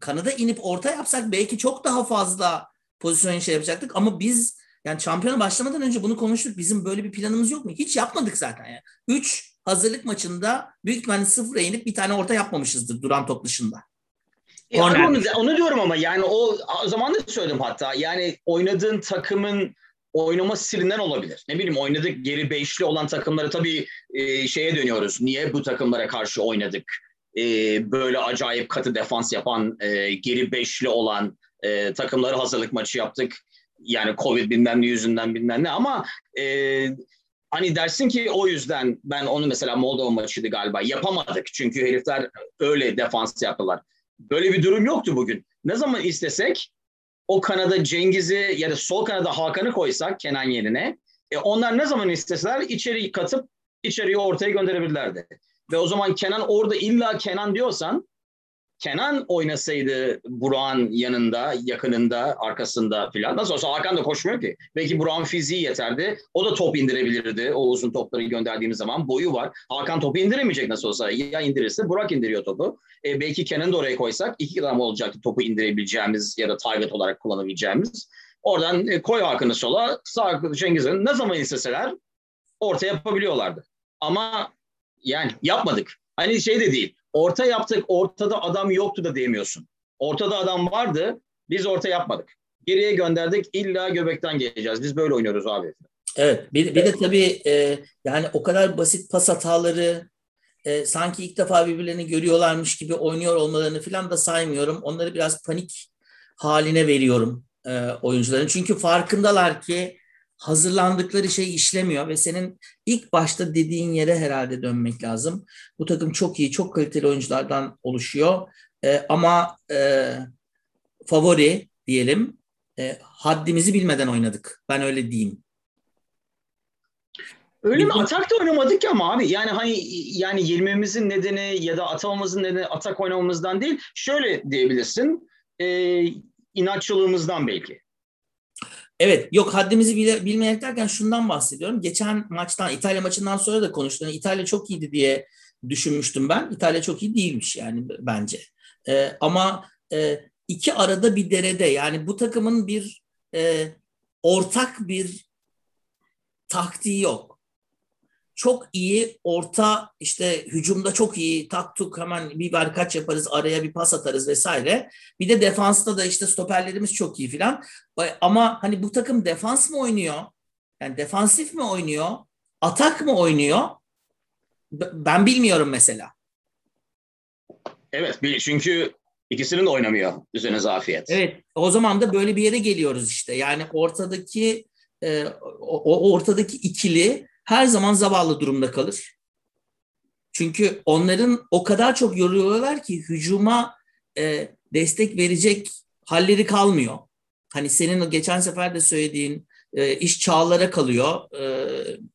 kanada inip orta yapsak belki çok daha fazla pozisyon şey yapacaktık. Ama biz yani şampiyona başlamadan önce bunu konuştuk. Bizim böyle bir planımız yok mu? Hiç yapmadık zaten. Yani. Üç hazırlık maçında büyük ihtimalle sıfıra inip bir tane orta yapmamışızdır duran top dışında. E, onu, onu diyorum ama yani o, o zaman da söyledim hatta. Yani oynadığın takımın oynama stilinden olabilir. Ne bileyim oynadık geri beşli olan takımları tabii e, şeye dönüyoruz. Niye bu takımlara karşı oynadık? E, böyle acayip katı defans yapan, e, geri beşli olan e, takımları hazırlık maçı yaptık yani Covid bilmem ne yüzünden bilmem ne ama e, hani dersin ki o yüzden ben onu mesela Moldova maçıydı galiba yapamadık. Çünkü herifler öyle defans yaptılar. Böyle bir durum yoktu bugün. Ne zaman istesek o kanada Cengiz'i ya da sol kanada Hakan'ı koysak Kenan yerine e, onlar ne zaman isteseler içeri katıp içeriye ortaya gönderebilirlerdi. Ve o zaman Kenan orada illa Kenan diyorsan Kenan oynasaydı Burak'ın yanında, yakınında, arkasında filan. Nasıl olsa Hakan da koşmuyor ki. Belki Burak'ın fiziği yeterdi. O da top indirebilirdi. O uzun topları gönderdiğimiz zaman boyu var. Hakan topu indiremeyecek nasıl olsa. Ya indirirse Burak indiriyor topu. E, belki Kenan'ı da oraya koysak iki adam olacaktı topu indirebileceğimiz ya da target olarak kullanabileceğimiz. Oradan e, koy Hakan'ı sola, sağ Cengiz'in ne zaman isteseler orta yapabiliyorlardı. Ama yani yapmadık. Hani şey de değil Orta yaptık, ortada adam yoktu da diyemiyorsun. Ortada adam vardı, biz orta yapmadık. Geriye gönderdik, illa göbekten geleceğiz. Biz böyle oynuyoruz abi. Evet, bir, bir de tabii e, yani o kadar basit pas hataları, e, sanki ilk defa birbirlerini görüyorlarmış gibi oynuyor olmalarını falan da saymıyorum. Onları biraz panik haline veriyorum e, oyuncuların. Çünkü farkındalar ki hazırlandıkları şey işlemiyor ve senin ilk başta dediğin yere herhalde dönmek lazım. Bu takım çok iyi, çok kaliteli oyunculardan oluşuyor. E, ama e, favori diyelim e, haddimizi bilmeden oynadık. Ben öyle diyeyim. Öyle mi? Atak da oynamadık ama abi. Yani hani yani 20'mizin nedeni ya da atamamızın nedeni atak oynamamızdan değil. Şöyle diyebilirsin. E, inatçılığımızdan belki. Evet yok haddimizi bile, bilmeyerek derken şundan bahsediyorum. Geçen maçtan İtalya maçından sonra da konuştum. İtalya çok iyiydi diye düşünmüştüm ben. İtalya çok iyi değilmiş yani bence. Ee, ama e, iki arada bir derede yani bu takımın bir e, ortak bir taktiği yok çok iyi orta işte hücumda çok iyi taktuk hemen bir ver kaç yaparız araya bir pas atarız vesaire. Bir de defansta da işte stoperlerimiz çok iyi filan. Ama hani bu takım defans mı oynuyor? Yani defansif mi oynuyor? Atak mı oynuyor? Ben bilmiyorum mesela. Evet çünkü ikisinin de oynamıyor üzerine zafiyet. Evet o zaman da böyle bir yere geliyoruz işte. Yani ortadaki e, o, o ortadaki ikili her zaman zavallı durumda kalır. Çünkü onların o kadar çok yoruyorlar ki hücuma e, destek verecek halleri kalmıyor. Hani senin geçen sefer de söylediğin e, iş çağlara kalıyor. E,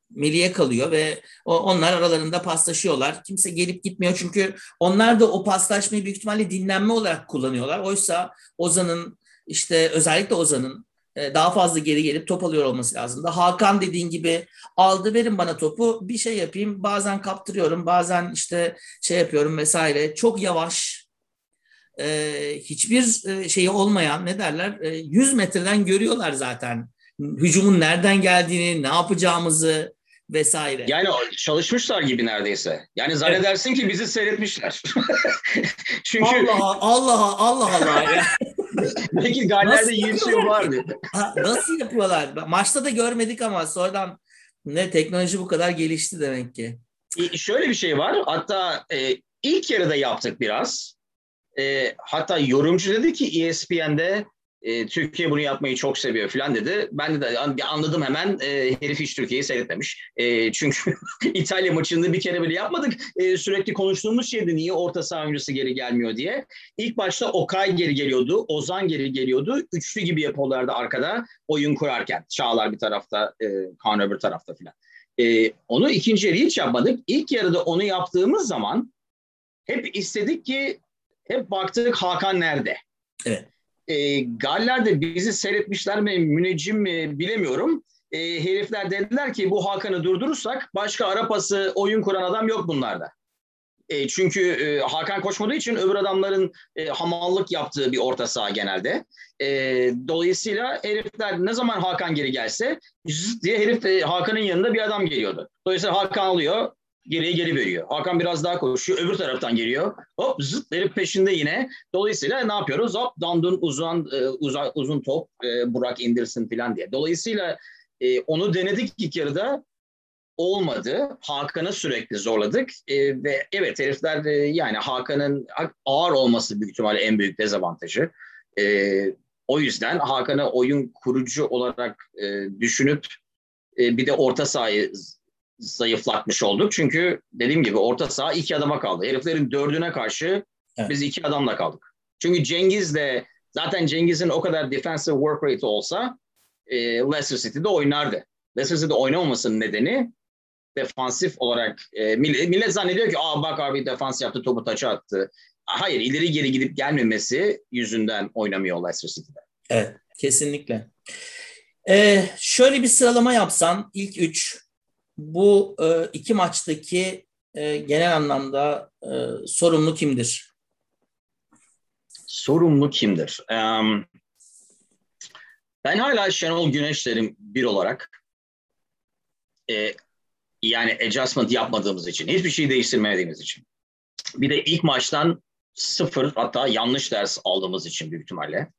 Melih'e kalıyor ve onlar aralarında paslaşıyorlar. Kimse gelip gitmiyor çünkü onlar da o paslaşmayı büyük ihtimalle dinlenme olarak kullanıyorlar. Oysa Ozan'ın işte özellikle Ozan'ın daha fazla geri gelip top alıyor olması lazım. Da Hakan dediğin gibi aldı verin bana topu bir şey yapayım. Bazen kaptırıyorum bazen işte şey yapıyorum vesaire. Çok yavaş e, hiçbir e, şeyi olmayan ne derler e, 100 metreden görüyorlar zaten hücumun nereden geldiğini ne yapacağımızı vesaire. Yani çalışmışlar gibi neredeyse. Yani zannedersin evet. ki bizi seyretmişler. (laughs) Çünkü Allah Allah Allah Allah. Ya. (laughs) Belki Galler'de iyi bir şey vardı. Ha, nasıl yapıyorlar? Maçta da görmedik ama sonradan ne teknoloji bu kadar gelişti demek ki. E, şöyle bir şey var. Hatta e, ilk yarıda yaptık biraz. E, hatta yorumcu dedi ki ESPN'de e, Türkiye bunu yapmayı çok seviyor falan dedi. Ben de anladım hemen e, herif hiç Türkiye'yi seyretmemiş. E, çünkü (laughs) İtalya maçında bir kere bile yapmadık. E, sürekli konuştuğumuz şeydi niye orta saha oyuncusu geri gelmiyor diye. İlk başta Okay geri geliyordu, Ozan geri geliyordu. Üçlü gibi yapıyorlardı arkada oyun kurarken. Çağlar bir tarafta, e, Kaan öbür tarafta falan. E, onu ikinci yarı hiç yapmadık. İlk yarıda onu yaptığımız zaman hep istedik ki hep baktık Hakan nerede? Evet e, Galler de bizi seyretmişler mi, müneccim mi bilemiyorum. E, herifler dediler ki bu Hakan'ı durdurursak başka Arapası oyun kuran adam yok bunlarda. E, çünkü e, Hakan koşmadığı için öbür adamların e, hamallık yaptığı bir orta saha genelde. E, dolayısıyla herifler ne zaman Hakan geri gelse diye herif e, Hakan'ın yanında bir adam geliyordu. Dolayısıyla Hakan alıyor, geriye geri veriyor. Hakan biraz daha koşuyor. Öbür taraftan geliyor. Hop zıt verip peşinde yine. Dolayısıyla ne yapıyoruz? Hop dandun uzun, e, uzun, uzun top e, Burak indirsin falan diye. Dolayısıyla e, onu denedik ilk yarıda. Olmadı. Hakan'ı sürekli zorladık. Ve evet herifler yani Hakan'ın ağır olması büyük ihtimalle en büyük dezavantajı. O yüzden Hakan'ı oyun kurucu olarak düşünüp bir de orta sahayı zayıflatmış olduk. Çünkü dediğim gibi orta saha iki adama kaldı. Heriflerin dördüne karşı evet. biz iki adamla kaldık. Çünkü Cengiz de zaten Cengiz'in o kadar defensive work rate olsa e, Leicester City'de oynardı. Leicester City'de oynamamasının nedeni defansif olarak e, millet, millet zannediyor ki aa bak abi defans yaptı topu taça attı. Hayır ileri geri gidip gelmemesi yüzünden oynamıyor Leicester City'de. Evet kesinlikle. Ee, şöyle bir sıralama yapsan ilk üç bu e, iki maçtaki e, genel anlamda e, sorumlu kimdir? Sorumlu kimdir? Um, ben hala Şenol Güneş derim bir olarak. E, yani adjustment yapmadığımız için, hiçbir şey değiştirmediğimiz için. Bir de ilk maçtan sıfır hatta yanlış ders aldığımız için büyük ihtimalle.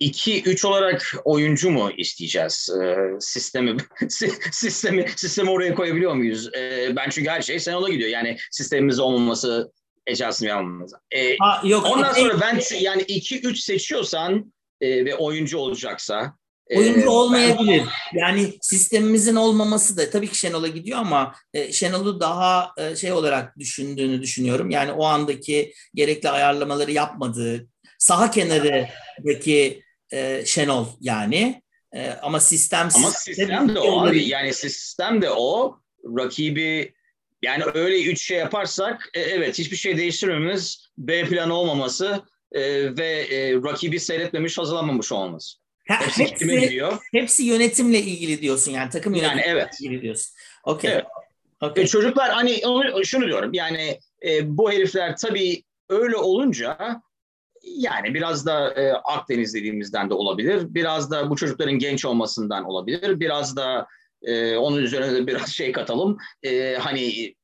2-3 olarak oyuncu mu isteyeceğiz? Ee, sistemi (laughs) sistemi sistemi oraya koyabiliyor muyuz? Ee, ben çünkü her şey sen ona gidiyor. Yani sistemimiz olmaması ecasını yapmamız. Ee, ha, yok, ondan sonra ben yani 2-3 seçiyorsan e, ve oyuncu olacaksa e, Oyuncu e, olmayabilir. Ben... Yani sistemimizin olmaması da tabii ki Şenol'a gidiyor ama e, Şenol'u daha e, şey olarak düşündüğünü düşünüyorum. Yani o andaki gerekli ayarlamaları yapmadığı, saha kenarındaki e, Şenol yani. E, ama sistem ama sistem de o abi. Yani sistem de o. Rakibi yani öyle üç şey yaparsak e, evet hiçbir şey değiştirmemiz B planı olmaması e, ve e, rakibi seyretmemiş hazırlanmamış olması. Ha, hepsi, hepsi, hepsi yönetimle ilgili diyorsun yani takım yönetimle yani evet. ilgili diyorsun. Okey. Evet. Okay. E, çocuklar hani şunu diyorum yani e, bu herifler tabii öyle olunca yani biraz da e, Akdeniz dediğimizden de olabilir. Biraz da bu çocukların genç olmasından olabilir. Biraz da e, onun üzerine de biraz şey katalım. E, hani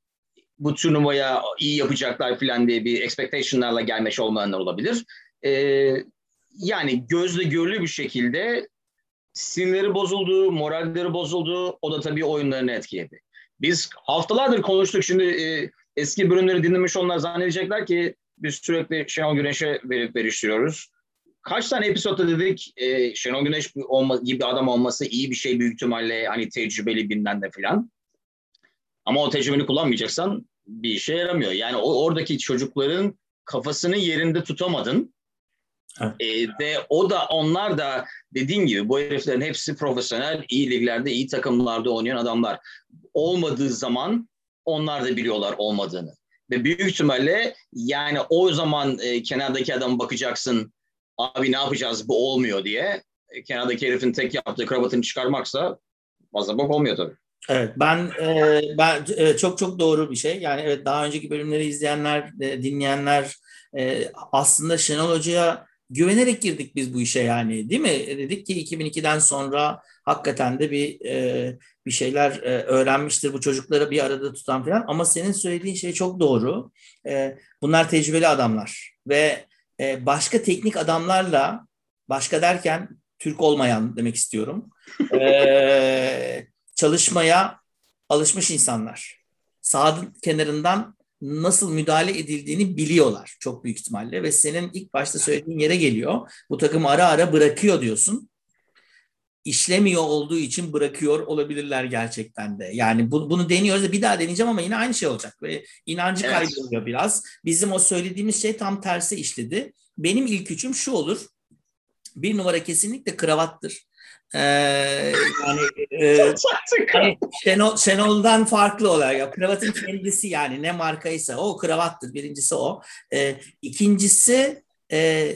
bu turnuvaya iyi yapacaklar falan diye bir expectationlarla gelmiş olmayanlar olabilir. E, yani gözle görülü bir şekilde sinirleri bozuldu, moralleri bozuldu. O da tabii oyunlarını etkiledi. Biz haftalardır konuştuk. Şimdi e, eski bölümleri dinlemiş onlar zannedecekler ki biz sürekli Şenol Güneş'e verip veriştiriyoruz. Kaç tane episodda dedik e, Şenol Güneş olma, gibi adam olması iyi bir şey büyük ihtimalle hani tecrübeli bilmem de filan. Ama o tecrübeni kullanmayacaksan bir işe yaramıyor. Yani o, oradaki çocukların kafasını yerinde tutamadın. Evet. E, ve o da onlar da dediğin gibi bu heriflerin hepsi profesyonel, iyi liglerde, iyi takımlarda oynayan adamlar. Olmadığı zaman onlar da biliyorlar olmadığını. Ve büyük ihtimalle yani o zaman e, kenardaki adam bakacaksın abi ne yapacağız bu olmuyor diye. E, kenardaki herifin tek yaptığı kravatını çıkarmaksa fazla bok olmuyor tabii. Evet ben e, ben e, çok çok doğru bir şey. Yani evet daha önceki bölümleri izleyenler, e, dinleyenler e, aslında Şenol Hoca'ya güvenerek girdik biz bu işe yani değil mi? E, dedik ki 2002'den sonra hakikaten de bir e, bir şeyler e, öğrenmiştir bu çocukları bir arada tutan falan. Ama senin söylediğin şey çok doğru. E, bunlar tecrübeli adamlar ve e, başka teknik adamlarla başka derken Türk olmayan demek istiyorum. E, (laughs) çalışmaya alışmış insanlar. Sağın kenarından nasıl müdahale edildiğini biliyorlar çok büyük ihtimalle ve senin ilk başta söylediğin yere geliyor. Bu takım ara ara bırakıyor diyorsun. İşlemiyor olduğu için bırakıyor olabilirler gerçekten de. Yani bu, bunu deniyoruz da bir daha deneyeceğim ama yine aynı şey olacak ve inancı evet. kayboluyor biraz. Bizim o söylediğimiz şey tam tersi işledi. Benim ilk üçüm şu olur. Bir numara kesinlikle kravattır. Ee, yani (laughs) e, hani Şenol, Şenol'dan farklı olarak ya kravatın kendisi yani ne markaysa o kravattır birincisi o. Ee, ikincisi e,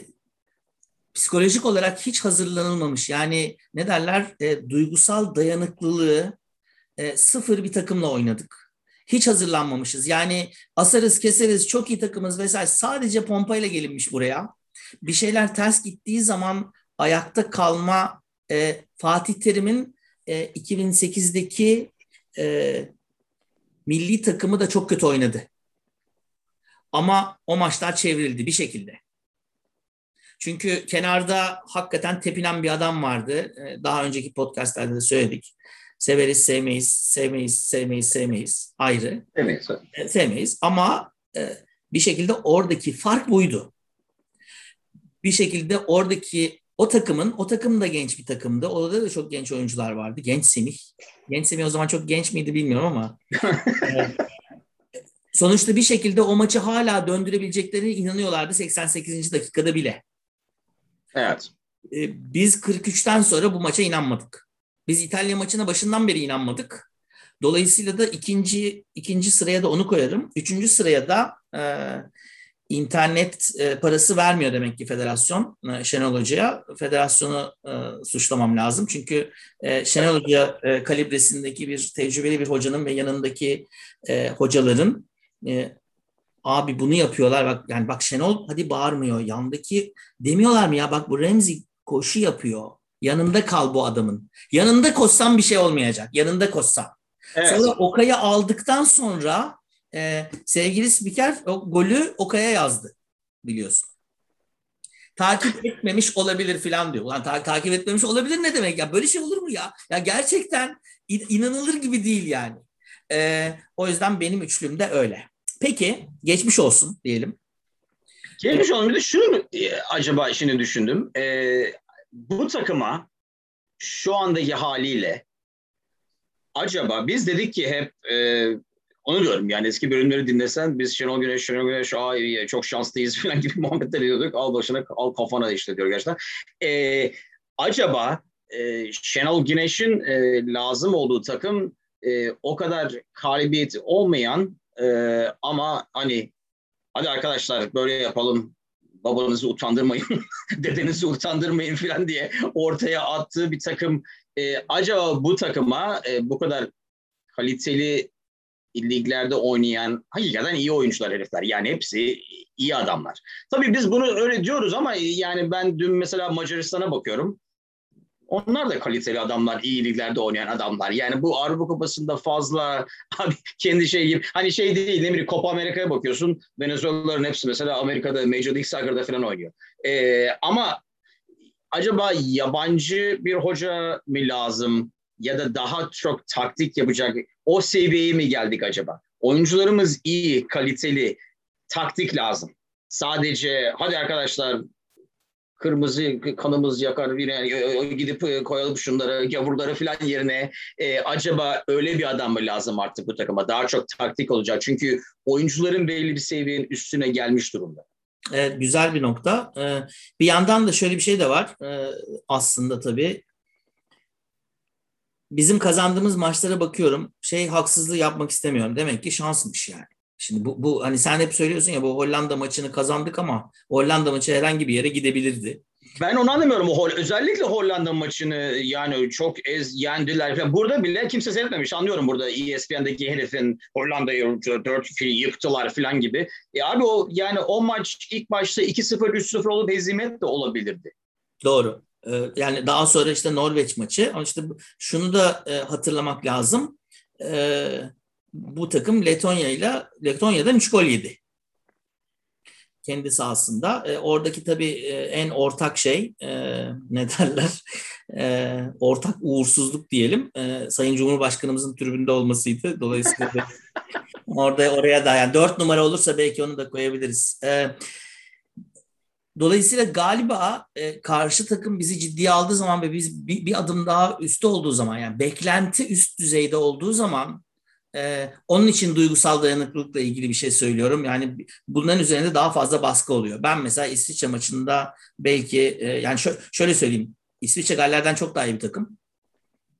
psikolojik olarak hiç hazırlanılmamış yani ne derler e, duygusal dayanıklılığı e, sıfır bir takımla oynadık. Hiç hazırlanmamışız. Yani asarız keseriz çok iyi takımız vesaire sadece pompayla gelinmiş buraya. Bir şeyler ters gittiği zaman ayakta kalma e, Fatih Terim'in e, 2008'deki e, milli takımı da çok kötü oynadı. Ama o maçlar çevrildi bir şekilde. Çünkü kenarda hakikaten tepinen bir adam vardı. E, daha önceki podcastlerde de söyledik. Severiz, sevmeyiz, sevmeyiz, sevmeyiz, sevmeyiz. Ayrı. Sevmeyiz. E, sevmeyiz. Ama e, bir şekilde oradaki fark buydu. Bir şekilde oradaki o takımın, o takım da genç bir takımdı. Orada da çok genç oyuncular vardı. Genç Semih. Genç Semih o zaman çok genç miydi bilmiyorum ama. (laughs) sonuçta bir şekilde o maçı hala döndürebileceklerine inanıyorlardı 88. dakikada bile. Evet. Biz 43'ten sonra bu maça inanmadık. Biz İtalya maçına başından beri inanmadık. Dolayısıyla da ikinci ikinci sıraya da onu koyarım. Üçüncü sıraya da e, internet e, parası vermiyor demek ki federasyon e, Şenol Hoca'ya. Federasyonu e, suçlamam lazım. Çünkü e, Şenol Hoca e, kalibresindeki bir tecrübeli bir hocanın ve yanındaki e, hocaların e, abi bunu yapıyorlar. Bak yani bak Şenol hadi bağırmıyor. Yandaki demiyorlar mı ya bak bu Remzi koşu yapıyor. Yanında kal bu adamın. Yanında koşsam bir şey olmayacak. Yanında koşsam. Evet. Sonra Okay'ı aldıktan sonra e, sevgili spiker o golü Okay'a yazdı biliyorsun. Takip etmemiş olabilir falan diyor. Ulan ta- takip etmemiş olabilir ne demek ya? Böyle şey olur mu ya? Ya gerçekten in- inanılır gibi değil yani. E, o yüzden benim üçlüm de öyle. Peki geçmiş olsun diyelim. Geçmiş olsun. Bir de şunu e, acaba şimdi düşündüm. E, bu takıma şu andaki haliyle acaba biz dedik ki hep e, onu diyorum yani eski bölümleri dinlesen biz Şenol Güneş, Şenol Güneş Aa, çok şanslıyız (laughs) falan gibi muhabbetler ediyorduk. Al başına, al kafana işte diyor gerçekten. Ee, acaba e, Şenol Güneş'in e, lazım olduğu takım e, o kadar galibiyet olmayan e, ama hani hadi arkadaşlar böyle yapalım babanızı utandırmayın, (laughs) dedenizi utandırmayın falan diye ortaya attığı bir takım. E, acaba bu takıma e, bu kadar kaliteli liglerde oynayan hakikaten iyi oyuncular herifler. Yani hepsi iyi adamlar. Tabii biz bunu öyle diyoruz ama yani ben dün mesela Macaristan'a bakıyorum. Onlar da kaliteli adamlar, iyi liglerde oynayan adamlar. Yani bu Avrupa Kupası'nda fazla (laughs) abi kendi şey gibi hani şey değil ne bileyim Copa Amerika'ya bakıyorsun. Venezuelalıların hepsi mesela Amerika'da Major League Soccer'da falan oynuyor. Ee, ama acaba yabancı bir hoca mı lazım? ya da daha çok taktik yapacak o seviyeye mi geldik acaba? Oyuncularımız iyi, kaliteli, taktik lazım. Sadece hadi arkadaşlar kırmızı kanımız yakar yine gidip koyalım şunları gavurları falan yerine e, acaba öyle bir adam mı lazım artık bu takıma daha çok taktik olacak çünkü oyuncuların belli bir seviyenin üstüne gelmiş durumda. Evet, güzel bir nokta. Ee, bir yandan da şöyle bir şey de var ee, aslında tabii. Bizim kazandığımız maçlara bakıyorum. Şey haksızlığı yapmak istemiyorum. Demek ki şansmış yani. Şimdi bu, bu hani sen hep söylüyorsun ya bu Hollanda maçını kazandık ama Hollanda maçı herhangi bir yere gidebilirdi. Ben onu anlamıyorum. O, özellikle Hollanda maçını yani çok ez yendiler. Burada bile kimse seyretmemiş. Anlıyorum burada ESPN'deki herifin Hollanda'yı dört yıktılar falan gibi. E abi o yani o maç ilk başta 2-0 3-0 olup hezimet de olabilirdi. Doğru. Ee, yani daha sonra işte Norveç maçı ama işte şunu da e, hatırlamak lazım. Ee, bu takım Letonya ile Letonya'dan 3 gol yedi kendi sahasında. E, oradaki tabii e, en ortak şey e, (laughs) ne derler e, ortak uğursuzluk diyelim. E, Sayın Cumhurbaşkanımızın tribünde olmasıydı. Dolayısıyla (laughs) orada oraya da yani dört numara olursa belki onu da koyabiliriz. E, Dolayısıyla galiba e, karşı takım bizi ciddiye aldığı zaman ve biz bir, bir adım daha üstte olduğu zaman yani beklenti üst düzeyde olduğu zaman ee, onun için duygusal dayanıklılıkla ilgili bir şey söylüyorum. Yani bunların üzerinde daha fazla baskı oluyor. Ben mesela İsviçre maçında belki e, yani şö- şöyle söyleyeyim. İsviçre Galler'den çok daha iyi bir takım.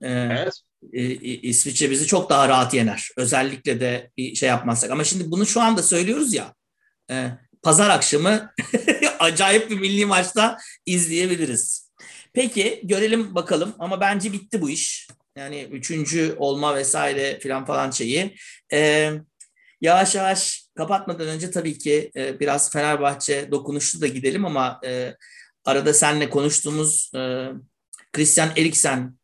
Ee, evet. E, İsviçre bizi çok daha rahat yener. Özellikle de bir şey yapmazsak. Ama şimdi bunu şu anda söylüyoruz ya. E, pazar akşamı (laughs) acayip bir milli maçta izleyebiliriz. Peki görelim bakalım ama bence bitti bu iş. Yani üçüncü olma vesaire filan falan şeyi. Ee, yavaş yavaş kapatmadan önce tabii ki e, biraz Fenerbahçe dokunuşlu da gidelim ama e, arada seninle konuştuğumuz e, Christian Eriksen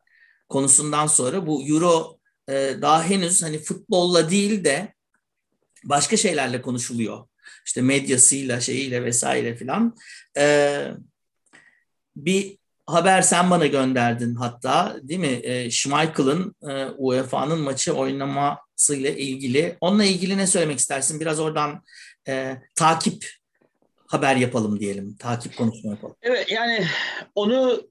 konusundan sonra bu Euro e, daha henüz hani futbolla değil de başka şeylerle konuşuluyor. İşte medyasıyla, şeyiyle vesaire filan. E, bir haber sen bana gönderdin hatta değil mi? E, Schmeichel'ın e, UEFA'nın maçı oynamasıyla ilgili. Onunla ilgili ne söylemek istersin? Biraz oradan e, takip haber yapalım diyelim. Takip konuşma yapalım. Evet yani onu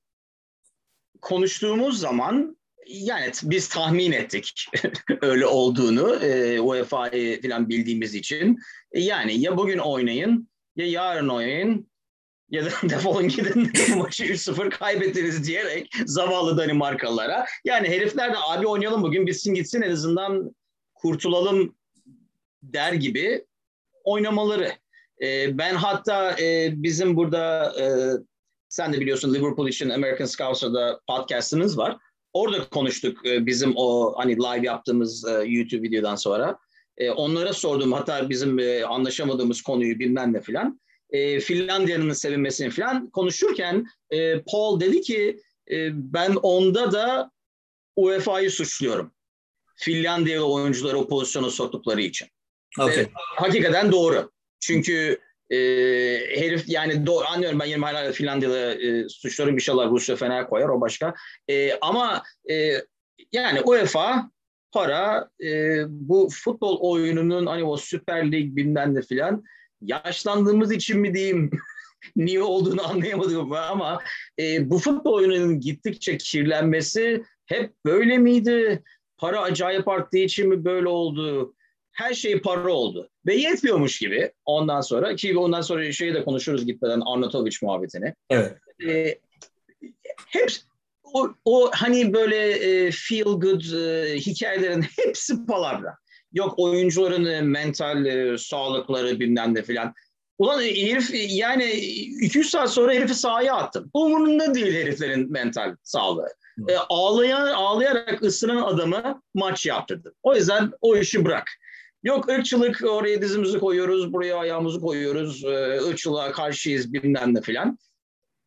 konuştuğumuz zaman yani biz tahmin ettik (laughs) öyle olduğunu e, UEFA'yı falan bildiğimiz için. Yani ya bugün oynayın ya yarın oynayın ya da (laughs) defolun gidin (laughs) maçı 3-0 kaybettiniz diyerek zavallı Danimarkalılara. Yani herifler de abi oynayalım bugün bitsin gitsin en azından kurtulalım der gibi oynamaları. E, ben hatta e, bizim burada e, sen de biliyorsun Liverpool için American Scouts'da podcastımız var. Orada konuştuk e, bizim o hani live yaptığımız e, YouTube videodan sonra. E, onlara sordum hatta bizim e, anlaşamadığımız konuyu bilmem ne filan e, Finlandiya'nın sevinmesini falan konuşurken e, Paul dedi ki e, ben onda da UEFA'yı suçluyorum. Finlandiyalı oyuncuları o pozisyona soktukları için. Okay. E, hakikaten doğru. Çünkü e, herif yani do, anlıyorum ben 20 hala Finlandiyalı e, suçlarım inşallah Rusya Fener koyar o başka. E, ama e, yani UEFA para e, bu futbol oyununun hani o Süper Lig bilmem ne filan yaşlandığımız için mi diyeyim (laughs) niye olduğunu anlayamadım ama e, bu futbol oyununun gittikçe kirlenmesi hep böyle miydi? Para acayip arttığı için mi böyle oldu? Her şey para oldu. Ve yetmiyormuş gibi ondan sonra ki ondan sonra şeyi de konuşuruz gitmeden Arnautovic muhabbetini. Evet. E, hep o, o hani böyle e, feel good e, hikayelerin hepsi palavra. Yok oyuncuların e, mental e, sağlıkları bilmem ne filan. Ulan herif yani 200 saat sonra herifi sahaya attım. Umurunda değil heriflerin mental sağlığı. E, ağlayan, ağlayarak ısıran adamı maç yaptırdı. O yüzden o işi bırak. Yok ırkçılık oraya dizimizi koyuyoruz, buraya ayağımızı koyuyoruz, e, ırkçılığa karşıyız bilmem ne filan.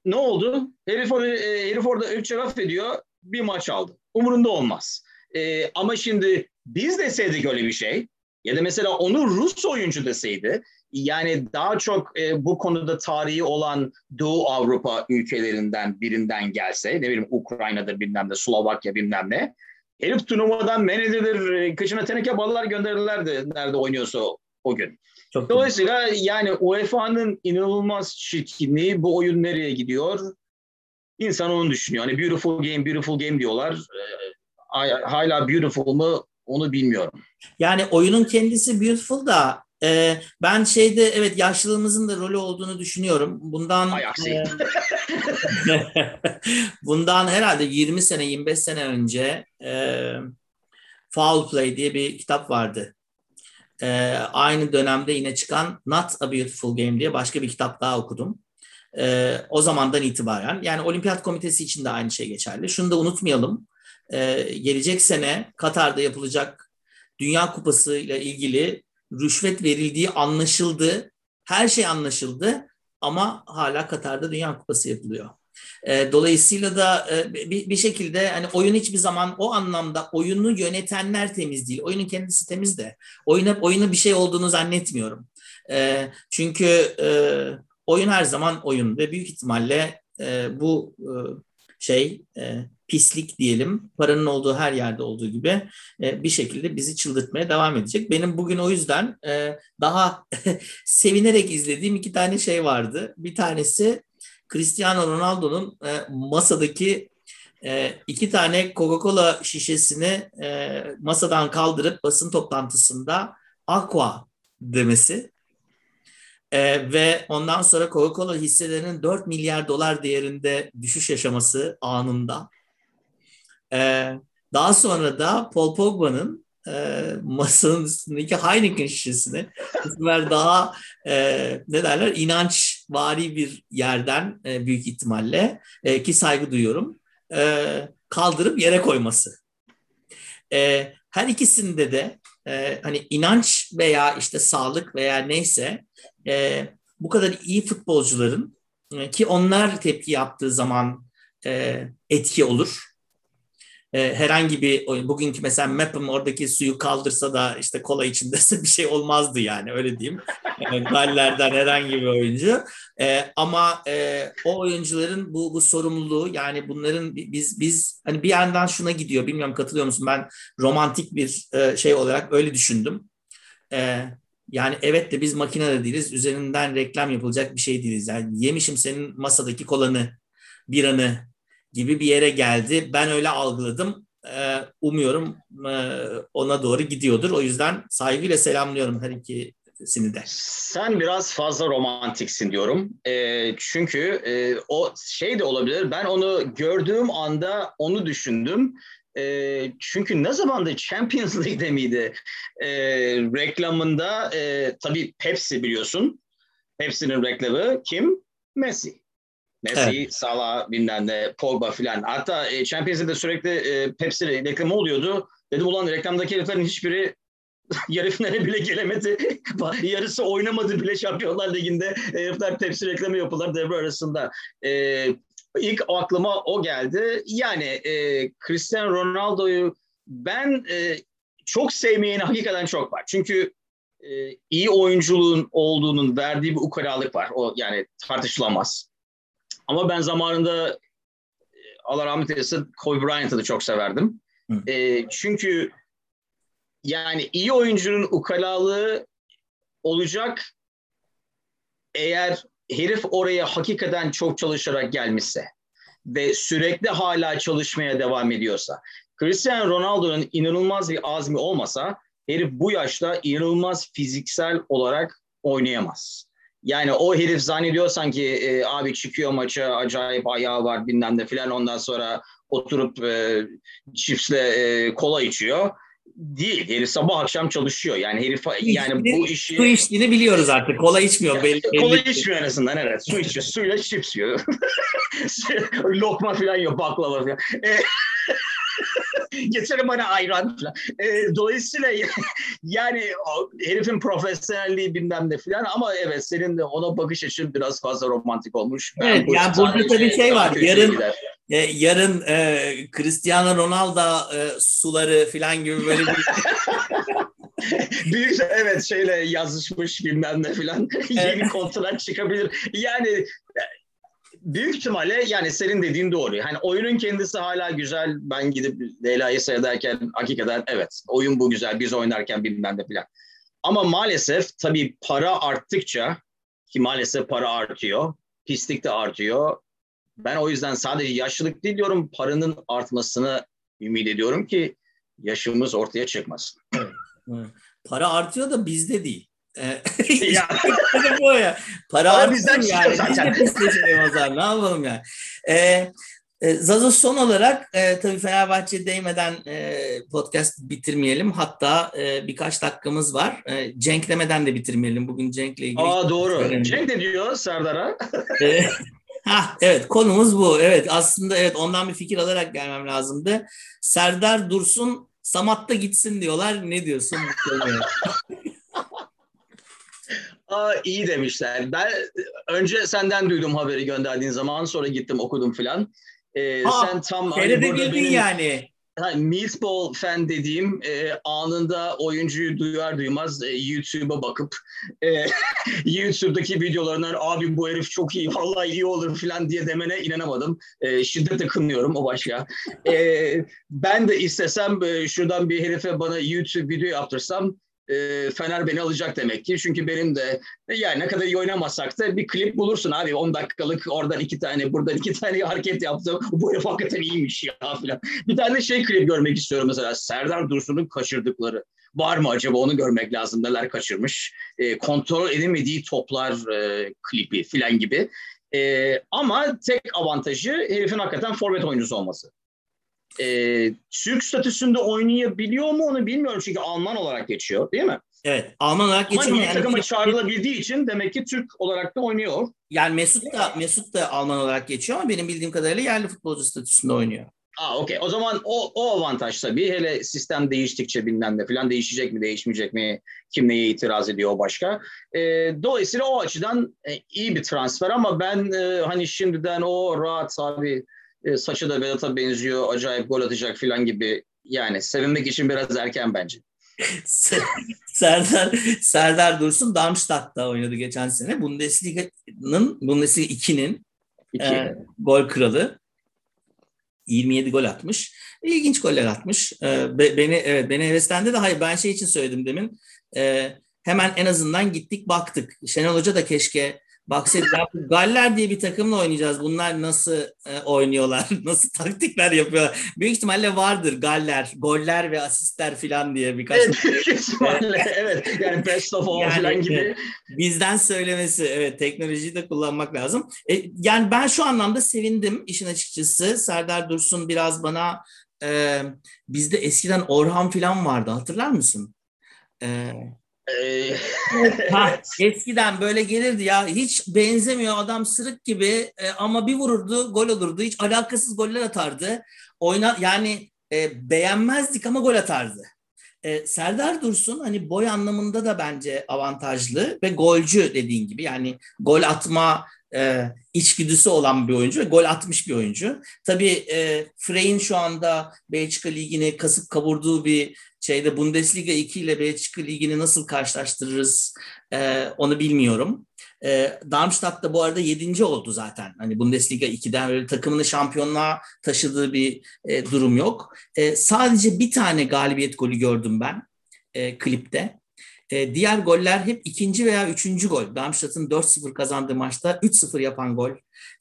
Ne oldu? Herif, orada, e, herif orada ırkçı laf ediyor, bir maç aldı. Umurunda olmaz. E, ama şimdi biz deseydik öyle bir şey ya da mesela onu Rus oyuncu deseydi yani daha çok e, bu konuda tarihi olan Doğu Avrupa ülkelerinden birinden gelse ne bileyim Ukrayna'da bilmem ne Slovakya bilmem ne herif turnuvadan men edilir e, kışına teneke ballar gönderirlerdi nerede oynuyorsa o, gün. Çok Dolayısıyla iyi. yani UEFA'nın inanılmaz çirkinliği bu oyun nereye gidiyor? İnsan onu düşünüyor. Hani beautiful game, beautiful game diyorlar. Ee, hala beautiful mu onu bilmiyorum. Yani oyunun kendisi beautiful da E, ben şeyde evet yaşlılığımızın da rolü olduğunu düşünüyorum. Bundan e, (laughs) bundan herhalde 20 sene 25 sene önce e, Foul Play diye bir kitap vardı. E, aynı dönemde yine çıkan Not a Beautiful Game diye başka bir kitap daha okudum. E, o zamandan itibaren yani Olimpiyat Komitesi için de aynı şey geçerli. Şunu da unutmayalım. E, gelecek sene Katar'da yapılacak Dünya Kupası ile ilgili rüşvet verildiği anlaşıldı. Her şey anlaşıldı ama hala Katar'da Dünya Kupası yapılıyor. E, dolayısıyla da e, bir, bir şekilde hani oyun hiçbir zaman o anlamda oyunu yönetenler temiz değil. Oyunun kendisi temiz de. Oyuna, oyuna bir şey olduğunu zannetmiyorum. E, çünkü e, oyun her zaman oyun ve büyük ihtimalle e, bu e, şey e, pislik diyelim paranın olduğu her yerde olduğu gibi e, bir şekilde bizi çıldırtmaya devam edecek. Benim bugün o yüzden e, daha (laughs) sevinerek izlediğim iki tane şey vardı. Bir tanesi Cristiano Ronaldo'nun e, masadaki e, iki tane Coca-Cola şişesini e, masadan kaldırıp basın toplantısında aqua demesi e, ve ondan sonra Coca-Cola hisselerinin 4 milyar dolar değerinde düşüş yaşaması anında. E, daha sonra da Paul Pogba'nın e, masanın üstündeki Heineken şişesini bu sefer daha e, ne derler inanç vari bir yerden e, büyük ihtimalle e, ki saygı duyuyorum e, kaldırıp yere koyması. E, her ikisinde de e, hani inanç veya işte sağlık veya neyse e, bu kadar iyi futbolcuların e, ki onlar tepki yaptığı zaman e, etki olur. E, herhangi bir oyun, bugünkü mesela Mapham oradaki suyu kaldırsa da işte kola içindese (laughs) bir şey olmazdı yani öyle diyeyim. Yani Galler'den herhangi bir oyuncu. E, ama e, o oyuncuların bu bu sorumluluğu yani bunların biz biz hani bir yandan şuna gidiyor bilmiyorum katılıyor musun ben romantik bir e, şey olarak öyle düşündüm. E, yani evet de biz makine de değiliz. Üzerinden reklam yapılacak bir şey değiliz. Yani yemişim senin masadaki kolanı, biranı gibi bir yere geldi. Ben öyle algıladım. Ee, umuyorum e, ona doğru gidiyordur. O yüzden saygıyla selamlıyorum her ikisini de. Sen biraz fazla romantiksin diyorum. E, çünkü e, o şey de olabilir. Ben onu gördüğüm anda onu düşündüm. E, çünkü ne zamandı Champions League'de miydi? Reklamında e, tabii Pepsi biliyorsun. Pepsi'nin reklamı kim? Messi. Messi, evet. Salah, bilmem ne, Pogba filan. Hatta e, Champions League'de sürekli e, Pepsi reklamı oluyordu. Dedim ulan reklamdaki heriflerin hiçbiri (laughs) yarı finale bile gelemedi. (laughs) Yarısı oynamadı bile Şampiyonlar Ligi'nde. Herifler Pepsi reklamı yapılar devre arasında. E, İlk aklıma o geldi. Yani e, Cristiano Ronaldo'yu ben e, çok sevmeyeni hakikaten çok var. Çünkü e, iyi oyunculuğun olduğunun verdiği bir ukalalık var. O yani tartışılamaz. Ama ben zamanında e, Allah rahmet eylesin Kobe Bryant'ı da çok severdim. E, çünkü yani iyi oyuncunun ukalalığı olacak eğer herif oraya hakikaten çok çalışarak gelmişse ve sürekli hala çalışmaya devam ediyorsa, Cristiano Ronaldo'nun inanılmaz bir azmi olmasa herif bu yaşta inanılmaz fiziksel olarak oynayamaz. Yani o herif zannediyor sanki e, abi çıkıyor maça acayip ayağı var bilmem ne filan ondan sonra oturup e, çipsle e, kola içiyor değil. Herif sabah akşam çalışıyor. Yani herif yani bu işi... Su içtiğini biliyoruz artık. Kola içmiyor. Yani, belli, kola belli. içmiyor en azından evet. Su içiyor. Suyla chips yiyor. (laughs) Lokma falan yiyor. Baklava falan. E, Getirin bana ayran falan. E, dolayısıyla (laughs) yani o, herifin profesyonelliği bilmem ne falan ama evet senin de ona bakış açın biraz fazla romantik olmuş. Evet yani burada tabii şey var. Yarın e, yarın e, Cristiano Ronaldo e, suları falan gibi böyle bir (laughs) Büyük evet şeyle yazışmış bilmem ne filan (laughs) yeni kontrat çıkabilir. Yani büyük ihtimalle yani senin dediğin doğru. Hani oyunun kendisi hala güzel. Ben gidip Leyla'yı seyrederken hakikaten evet oyun bu güzel. Biz oynarken bilmem ne filan. Ama maalesef tabii para arttıkça ki maalesef para artıyor. Pislik de artıyor. Ben o yüzden sadece yaşlılık değil diyorum paranın artmasını ümit ediyorum ki yaşımız ortaya çıkmasın. Para artıyor da bizde değil. Ee, (laughs) ya. bu ya. Para Para bizden yani. zaten. Biz de o zaman. Ne yapalım yani. Ee, e, Zazo son olarak e, tabii Fenerbahçe değmeden e, podcast bitirmeyelim. Hatta e, birkaç dakikamız var. E, Cenk demeden de bitirmeyelim. Bugün Cenk'le ilgili. Aa doğru. Önemli. Cenk de diyor Serdar'a. (laughs) e, ha evet konumuz bu. Evet aslında evet ondan bir fikir alarak gelmem lazımdı. Serdar Dursun Samat'ta gitsin diyorlar. Ne diyorsun (laughs) Aa, iyi demişler. Ben önce senden duydum haberi gönderdiğin zaman sonra gittim okudum filan. Ee, ha, sen tam hani burada benim, yani. Ha, meatball fan dediğim e, anında oyuncuyu duyar duymaz e, YouTube'a bakıp e, (laughs) YouTube'daki videolarından abi bu herif çok iyi vallahi iyi olur falan diye demene inanamadım. E, şiddetle kınıyorum o başka. E, ben de istesem e, şuradan bir herife bana YouTube video yaptırsam e, Fener beni alacak demek ki. Çünkü benim de yani ne kadar iyi oynamasak da bir klip bulursun abi 10 dakikalık oradan iki tane buradan iki tane hareket yaptım. Bu herif hakikaten iyiymiş ya falan. Bir tane şey klip görmek istiyorum mesela Serdar Dursun'un kaçırdıkları. Var mı acaba onu görmek lazım neler kaçırmış. E, kontrol edemediği toplar e, klipi filan gibi. E, ama tek avantajı herifin hakikaten forvet oyuncusu olması e, Türk statüsünde oynayabiliyor mu onu bilmiyorum çünkü Alman olarak geçiyor değil mi? Evet Alman olarak geçiyor. Ama yani takıma çağrılabildiği için demek ki Türk olarak da oynuyor. Yani Mesut da Mesut da Alman olarak geçiyor ama benim bildiğim kadarıyla yerli futbolcu statüsünde oynuyor. Aa okey. O zaman o, o avantaj tabii. Hele sistem değiştikçe bilmem ne falan değişecek mi değişmeyecek mi? Kim neye itiraz ediyor o başka. E, dolayısıyla o açıdan e, iyi bir transfer ama ben e, hani şimdiden o rahat abi e, saçı da Vedat'a benziyor, acayip gol atacak falan gibi. Yani sevinmek için biraz erken bence. (laughs) Serdar Serdar Dursun Darmstadt'ta oynadı geçen sene. Bundesliga'nın Bundesliga 2'nin e, gol kralı. 27 gol atmış. İlginç goller atmış. E, beni evet beni heveslendi de hayır ben şey için söyledim demin. E, hemen en azından gittik baktık. Şenol Hoca da keşke Baksaydı Galler diye bir takımla oynayacağız. Bunlar nasıl e, oynuyorlar? (laughs) Nasıl taktikler yapıyorlar? Büyük ihtimalle vardır Galler, goller ve asistler falan diye birkaç. Evet, büyük ihtimalle. (laughs) evet. Yani best of all yani, falan gibi. bizden söylemesi. Evet, teknolojiyi de kullanmak lazım. E, yani ben şu anlamda sevindim işin açıkçası. Serdar Dursun biraz bana e, bizde eskiden Orhan falan vardı. Hatırlar mısın? E, ha, (laughs) eskiden böyle gelirdi ya hiç benzemiyor adam sırık gibi e, ama bir vururdu gol olurdu hiç alakasız goller atardı. Oyna yani e, beğenmezdik ama gol atardı. E, Serdar Dursun hani boy anlamında da bence avantajlı ve golcü dediğin gibi. Yani gol atma e, içgüdüsü olan bir oyuncu ve gol atmış bir oyuncu. Tabii e, Frey'in şu anda Belçika Ligi'ni kasıp kavurduğu bir şeyde Bundesliga 2 ile Belçika Ligi'ni nasıl karşılaştırırız e, onu bilmiyorum. E, Darmstadt da bu arada 7. oldu zaten. Hani Bundesliga 2'den böyle takımını şampiyonluğa taşıdığı bir e, durum yok. E, sadece bir tane galibiyet golü gördüm ben e, klipte. E, diğer goller hep ikinci veya üçüncü gol. Darmstadt'ın 4-0 kazandığı maçta 3-0 yapan gol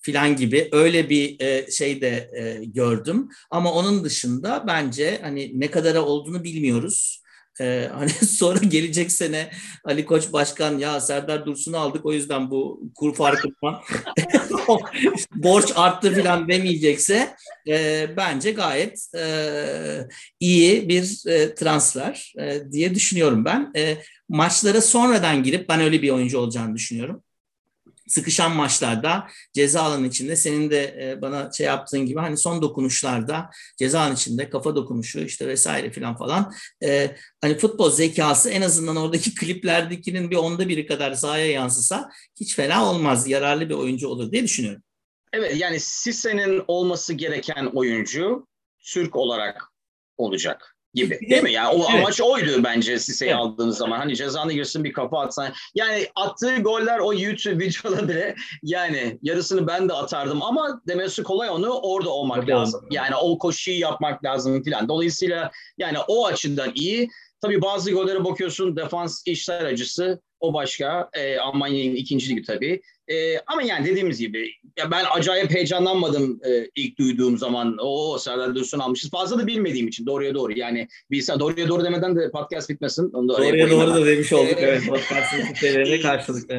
filan gibi öyle bir e, şey de e, gördüm. Ama onun dışında bence hani ne kadara olduğunu bilmiyoruz. Ee, (laughs) hani sonra gelecek sene Ali Koç Başkan ya Serdar Dursun'u aldık o yüzden bu kur farkından (laughs) borç arttı filan demeyecekse e, bence gayet e, iyi bir e, transfer e, diye düşünüyorum ben. E, maçlara sonradan girip ben öyle bir oyuncu olacağını düşünüyorum sıkışan maçlarda ceza alanı içinde senin de e, bana şey yaptığın gibi hani son dokunuşlarda ceza alanı içinde kafa dokunuşu işte vesaire filan falan e, hani futbol zekası en azından oradaki (laughs) kliplerdekinin bir onda biri kadar sahaya yansısa hiç fena olmaz yararlı bir oyuncu olur diye düşünüyorum. Evet yani Sisse'nin olması gereken oyuncu Türk olarak olacak gibi değil mi? Yani o evet. amaç oydu bence Sise'yi evet. aldığınız zaman. Hani cezanı girsin bir kafa atsan. Yani attığı goller o YouTube videoda bile yani yarısını ben de atardım ama demesi kolay onu orada olmak Tabii lazım. Yani o koşuyu yapmak lazım filan. Dolayısıyla yani o açıdan iyi. Tabii bazı gollere bakıyorsun defans işler acısı. O başka. E, Almanya'nın ikinci ligi tabii. E, ama yani dediğimiz gibi ya ben acayip heyecanlanmadım e, ilk duyduğum zaman. O Serdar Dursun almışız. Fazla da bilmediğim için doğruya doğru. Yani bilsen doğruya doğru demeden de podcast bitmesin. Onu da doğruya doğru da demiş olduk. evet podcast'ın kitlelerine karşılık.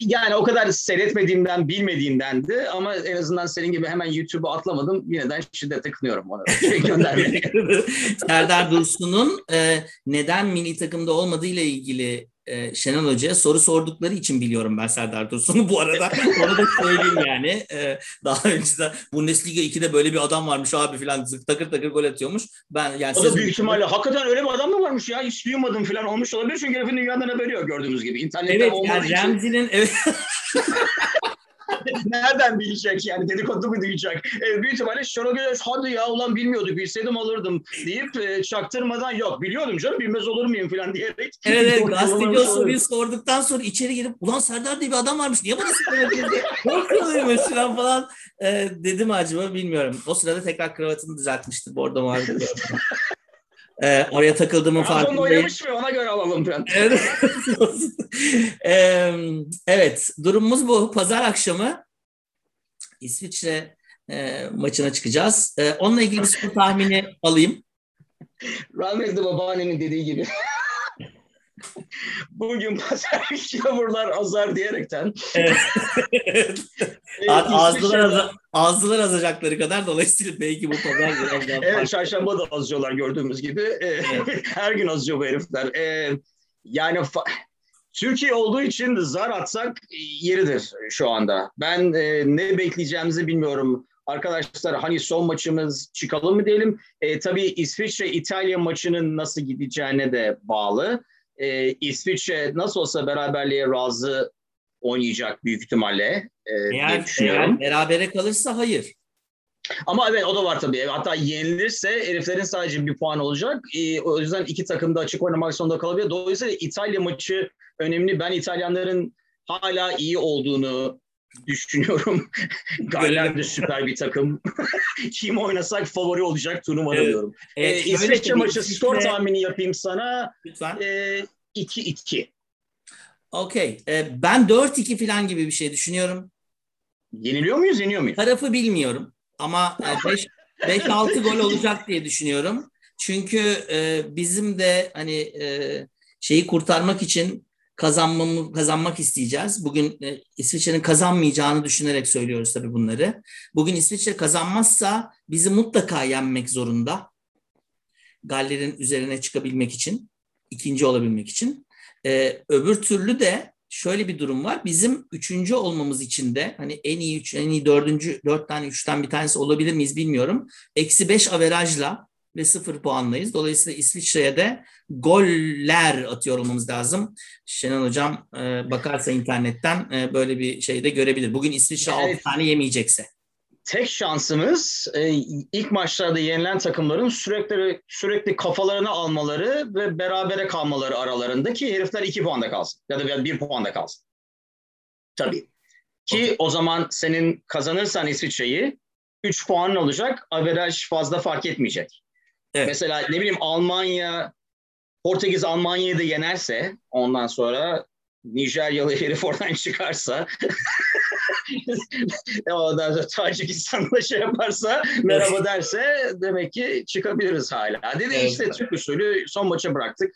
Yani o kadar seyretmediğimden, bilmediğimden de ama en azından senin gibi hemen YouTube'a atlamadım. Yineden şiddete kınıyorum onu. Şey (laughs) Serdar Dursun'un e, neden milli takımda olmadığı ile ilgili e, Şenol Hoca'ya soru sordukları için biliyorum ben Serdar Dursun'u bu arada. Onu da söyleyeyim yani. E, daha önce de Bundesliga 2'de böyle bir adam varmış abi falan takır takır gol atıyormuş. Ben yani o da büyük ihtimalle hakikaten öyle bir adam mı varmış ya? Hiç duymadım falan olmuş olabilir çünkü herifin dünyadan haberi yok gördüğümüz gibi. İnternette evet, yani Ramsey'nin evet (laughs) (laughs) Nereden bilecek yani dedikodu mu duyacak? E, büyük ihtimalle Şenol hadi ya ulan bilmiyorduk bilseydim alırdım deyip e, çaktırmadan yok biliyordum canım bilmez olur muyum falan diyerek. Evet evet gazeteci o soruyu sorduktan sonra içeri girip ulan Serdar diye bir adam varmış niye bana söylemediniz diye korkuyormuş falan falan e, dedim acaba bilmiyorum. O sırada tekrar kravatını düzeltmişti bordo mavi. (laughs) Ee, oraya takıldığımın farkındayım. oynamış mı? Ona göre alalım ben. (laughs) ee, evet, durumumuz bu. Pazar akşamı İsviçre e, maçına çıkacağız. E, onunla ilgili bir skor tahmini alayım. Rahmetli babaannemin dediği gibi. (laughs) Bugün pazar (laughs) yağmurlar azar diyerekten. Evet. azdılar, az, azdılar azacakları kadar dolayısıyla belki bu pazar biraz daha Evet çarşamba da azıyorlar gördüğümüz gibi. Evet. (laughs) Her gün azıyor bu herifler. Ee, yani Türkiye olduğu için zar atsak yeridir şu anda. Ben e, ne bekleyeceğimizi bilmiyorum. Arkadaşlar hani son maçımız çıkalım mı diyelim. E, tabii İsviçre-İtalya maçının nasıl gideceğine de bağlı. E, İsviçre nasıl olsa beraberliğe razı oynayacak büyük ihtimalle e, eğer. Eğer berabere kalırsa hayır. Ama evet o da var tabii. Hatta yenilirse heriflerin sadece bir puan olacak. E, o yüzden iki takım da açık oynamak zorunda kalabilir. Dolayısıyla İtalya maçı önemli. Ben İtalyanların hala iyi olduğunu düşünüyorum. (laughs) Galler de süper bir takım. (laughs) Kim oynasak favori olacak turnuva evet. diyorum. Evet, ee, İsveç'e maçı İsviçre... skor tahmini yapayım sana. Lütfen. Ee, 2-2. Okey. Ee, ben 4-2 falan gibi bir şey düşünüyorum. Yeniliyor muyuz, yeniyor muyuz? Tarafı bilmiyorum. Ama 5-6 e, (laughs) gol olacak diye düşünüyorum. Çünkü e, bizim de hani e, şeyi kurtarmak için kazanmamı, kazanmak isteyeceğiz. Bugün e, İsviçre'nin kazanmayacağını düşünerek söylüyoruz tabii bunları. Bugün İsviçre kazanmazsa bizi mutlaka yenmek zorunda. Galler'in üzerine çıkabilmek için, ikinci olabilmek için. Ee, öbür türlü de şöyle bir durum var. Bizim üçüncü olmamız için de hani en iyi üç, en iyi dördüncü, dört tane üçten bir tanesi olabilir miyiz bilmiyorum. Eksi beş averajla ve sıfır puanlayız. Dolayısıyla İsviçre'ye de goller atıyor olmamız lazım. Şenol Hocam e, bakarsa internetten e, böyle bir şey de görebilir. Bugün İsviçre evet. 6 tane yemeyecekse. Tek şansımız e, ilk maçlarda yenilen takımların sürekli sürekli kafalarını almaları ve berabere kalmaları aralarındaki herifler 2 puanda kalsın ya da 1 puanda kalsın. Tabii. Ki okay. o zaman senin kazanırsan İsviçre'yi 3 puan olacak. Averaj fazla fark etmeyecek. Evet. Mesela ne bileyim Almanya, Portekiz Almanya'yı da yenerse ondan sonra Nijeryalı herif oradan çıkarsa (laughs) ondan sonra Tacikistan'da şey yaparsa merhaba derse demek ki çıkabiliriz hala. Dedi evet. işte Türk usulü son maça bıraktık.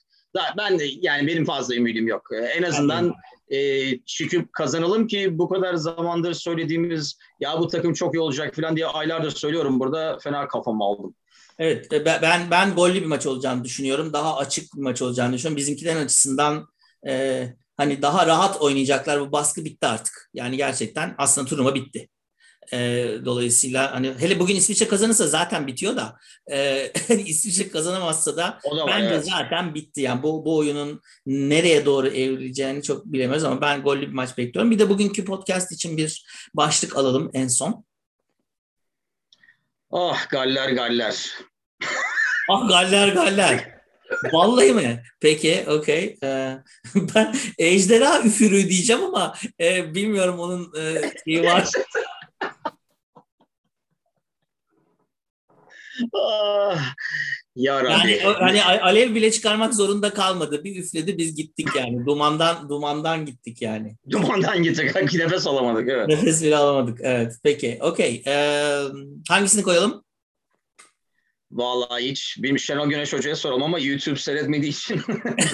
Ben de yani benim fazla ümidim yok. En azından e, çıkıp kazanalım ki bu kadar zamandır söylediğimiz ya bu takım çok iyi olacak falan diye aylardır söylüyorum burada fena kafamı aldım. Evet e, ben ben gollü bir maç olacağını düşünüyorum. Daha açık bir maç olacağını düşünüyorum. Bizimkilerin açısından e, hani daha rahat oynayacaklar. Bu baskı bitti artık. Yani gerçekten aslında turnuva bitti. E, dolayısıyla hani hele bugün İsviçre kazanırsa zaten bitiyor da e, (laughs) İsviçre kazanamazsa da, da bence evet. zaten bitti. Yani bu, bu oyunun nereye doğru evrileceğini çok bilemiyoruz ama ben gollü bir maç bekliyorum. Bir de bugünkü podcast için bir başlık alalım en son. Ah galler galler. ah galler galler. Vallahi mi? Peki, okey. Ee, (laughs) ben ejderha üfürü diyeceğim ama e, bilmiyorum onun e, şeyi var. (laughs) ah, Ya Rabbi. Yani hani alev bile çıkarmak zorunda kalmadı. Bir üfledi biz gittik yani. Dumandan dumandan gittik yani. (laughs) Dumandan gittik. (laughs) Nefes alamadık evet. Nefes bile alamadık. Evet. Peki. Okey. Ee, hangisini koyalım? Vallahi hiç bir Şenol Güneş Hoca'ya sorum ama YouTube seyretmediği için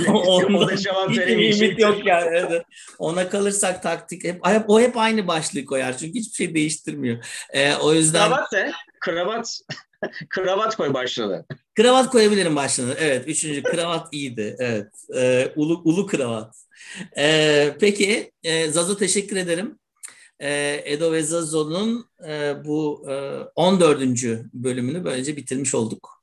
(laughs) o da cevap hiç veremeyecek. yok yani. Evet. Ona kalırsak taktik hep, hep o hep aynı başlığı koyar çünkü hiçbir şey değiştirmiyor. Ee, o yüzden Kravat ne? Kravat (laughs) kravat koy başladı. kravat koyabilirim başlığına. Evet. Üçüncü kravat (laughs) iyiydi. Evet. Ee, ulu ulu kravat. Ee, peki e, Zazo teşekkür ederim. Ee, Edo ve Zazo'nun e, bu e, 14. bölümünü böylece bitirmiş olduk.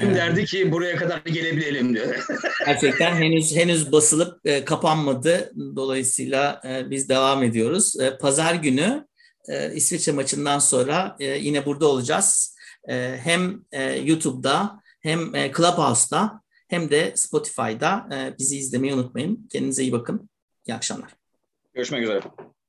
Kim Ee, derdi ki buraya kadar gelebilelim diyor. (laughs) Gerçekten henüz henüz basılıp e, kapanmadı. Dolayısıyla e, biz devam ediyoruz. E, Pazar günü e, İsviçre maçından sonra e, yine burada olacağız. E, hem e, YouTube'da hem e, Clubhouse'da hem de Spotify'da e, bizi izlemeyi unutmayın. Kendinize iyi bakın. İyi akşamlar. Görüşmek üzere.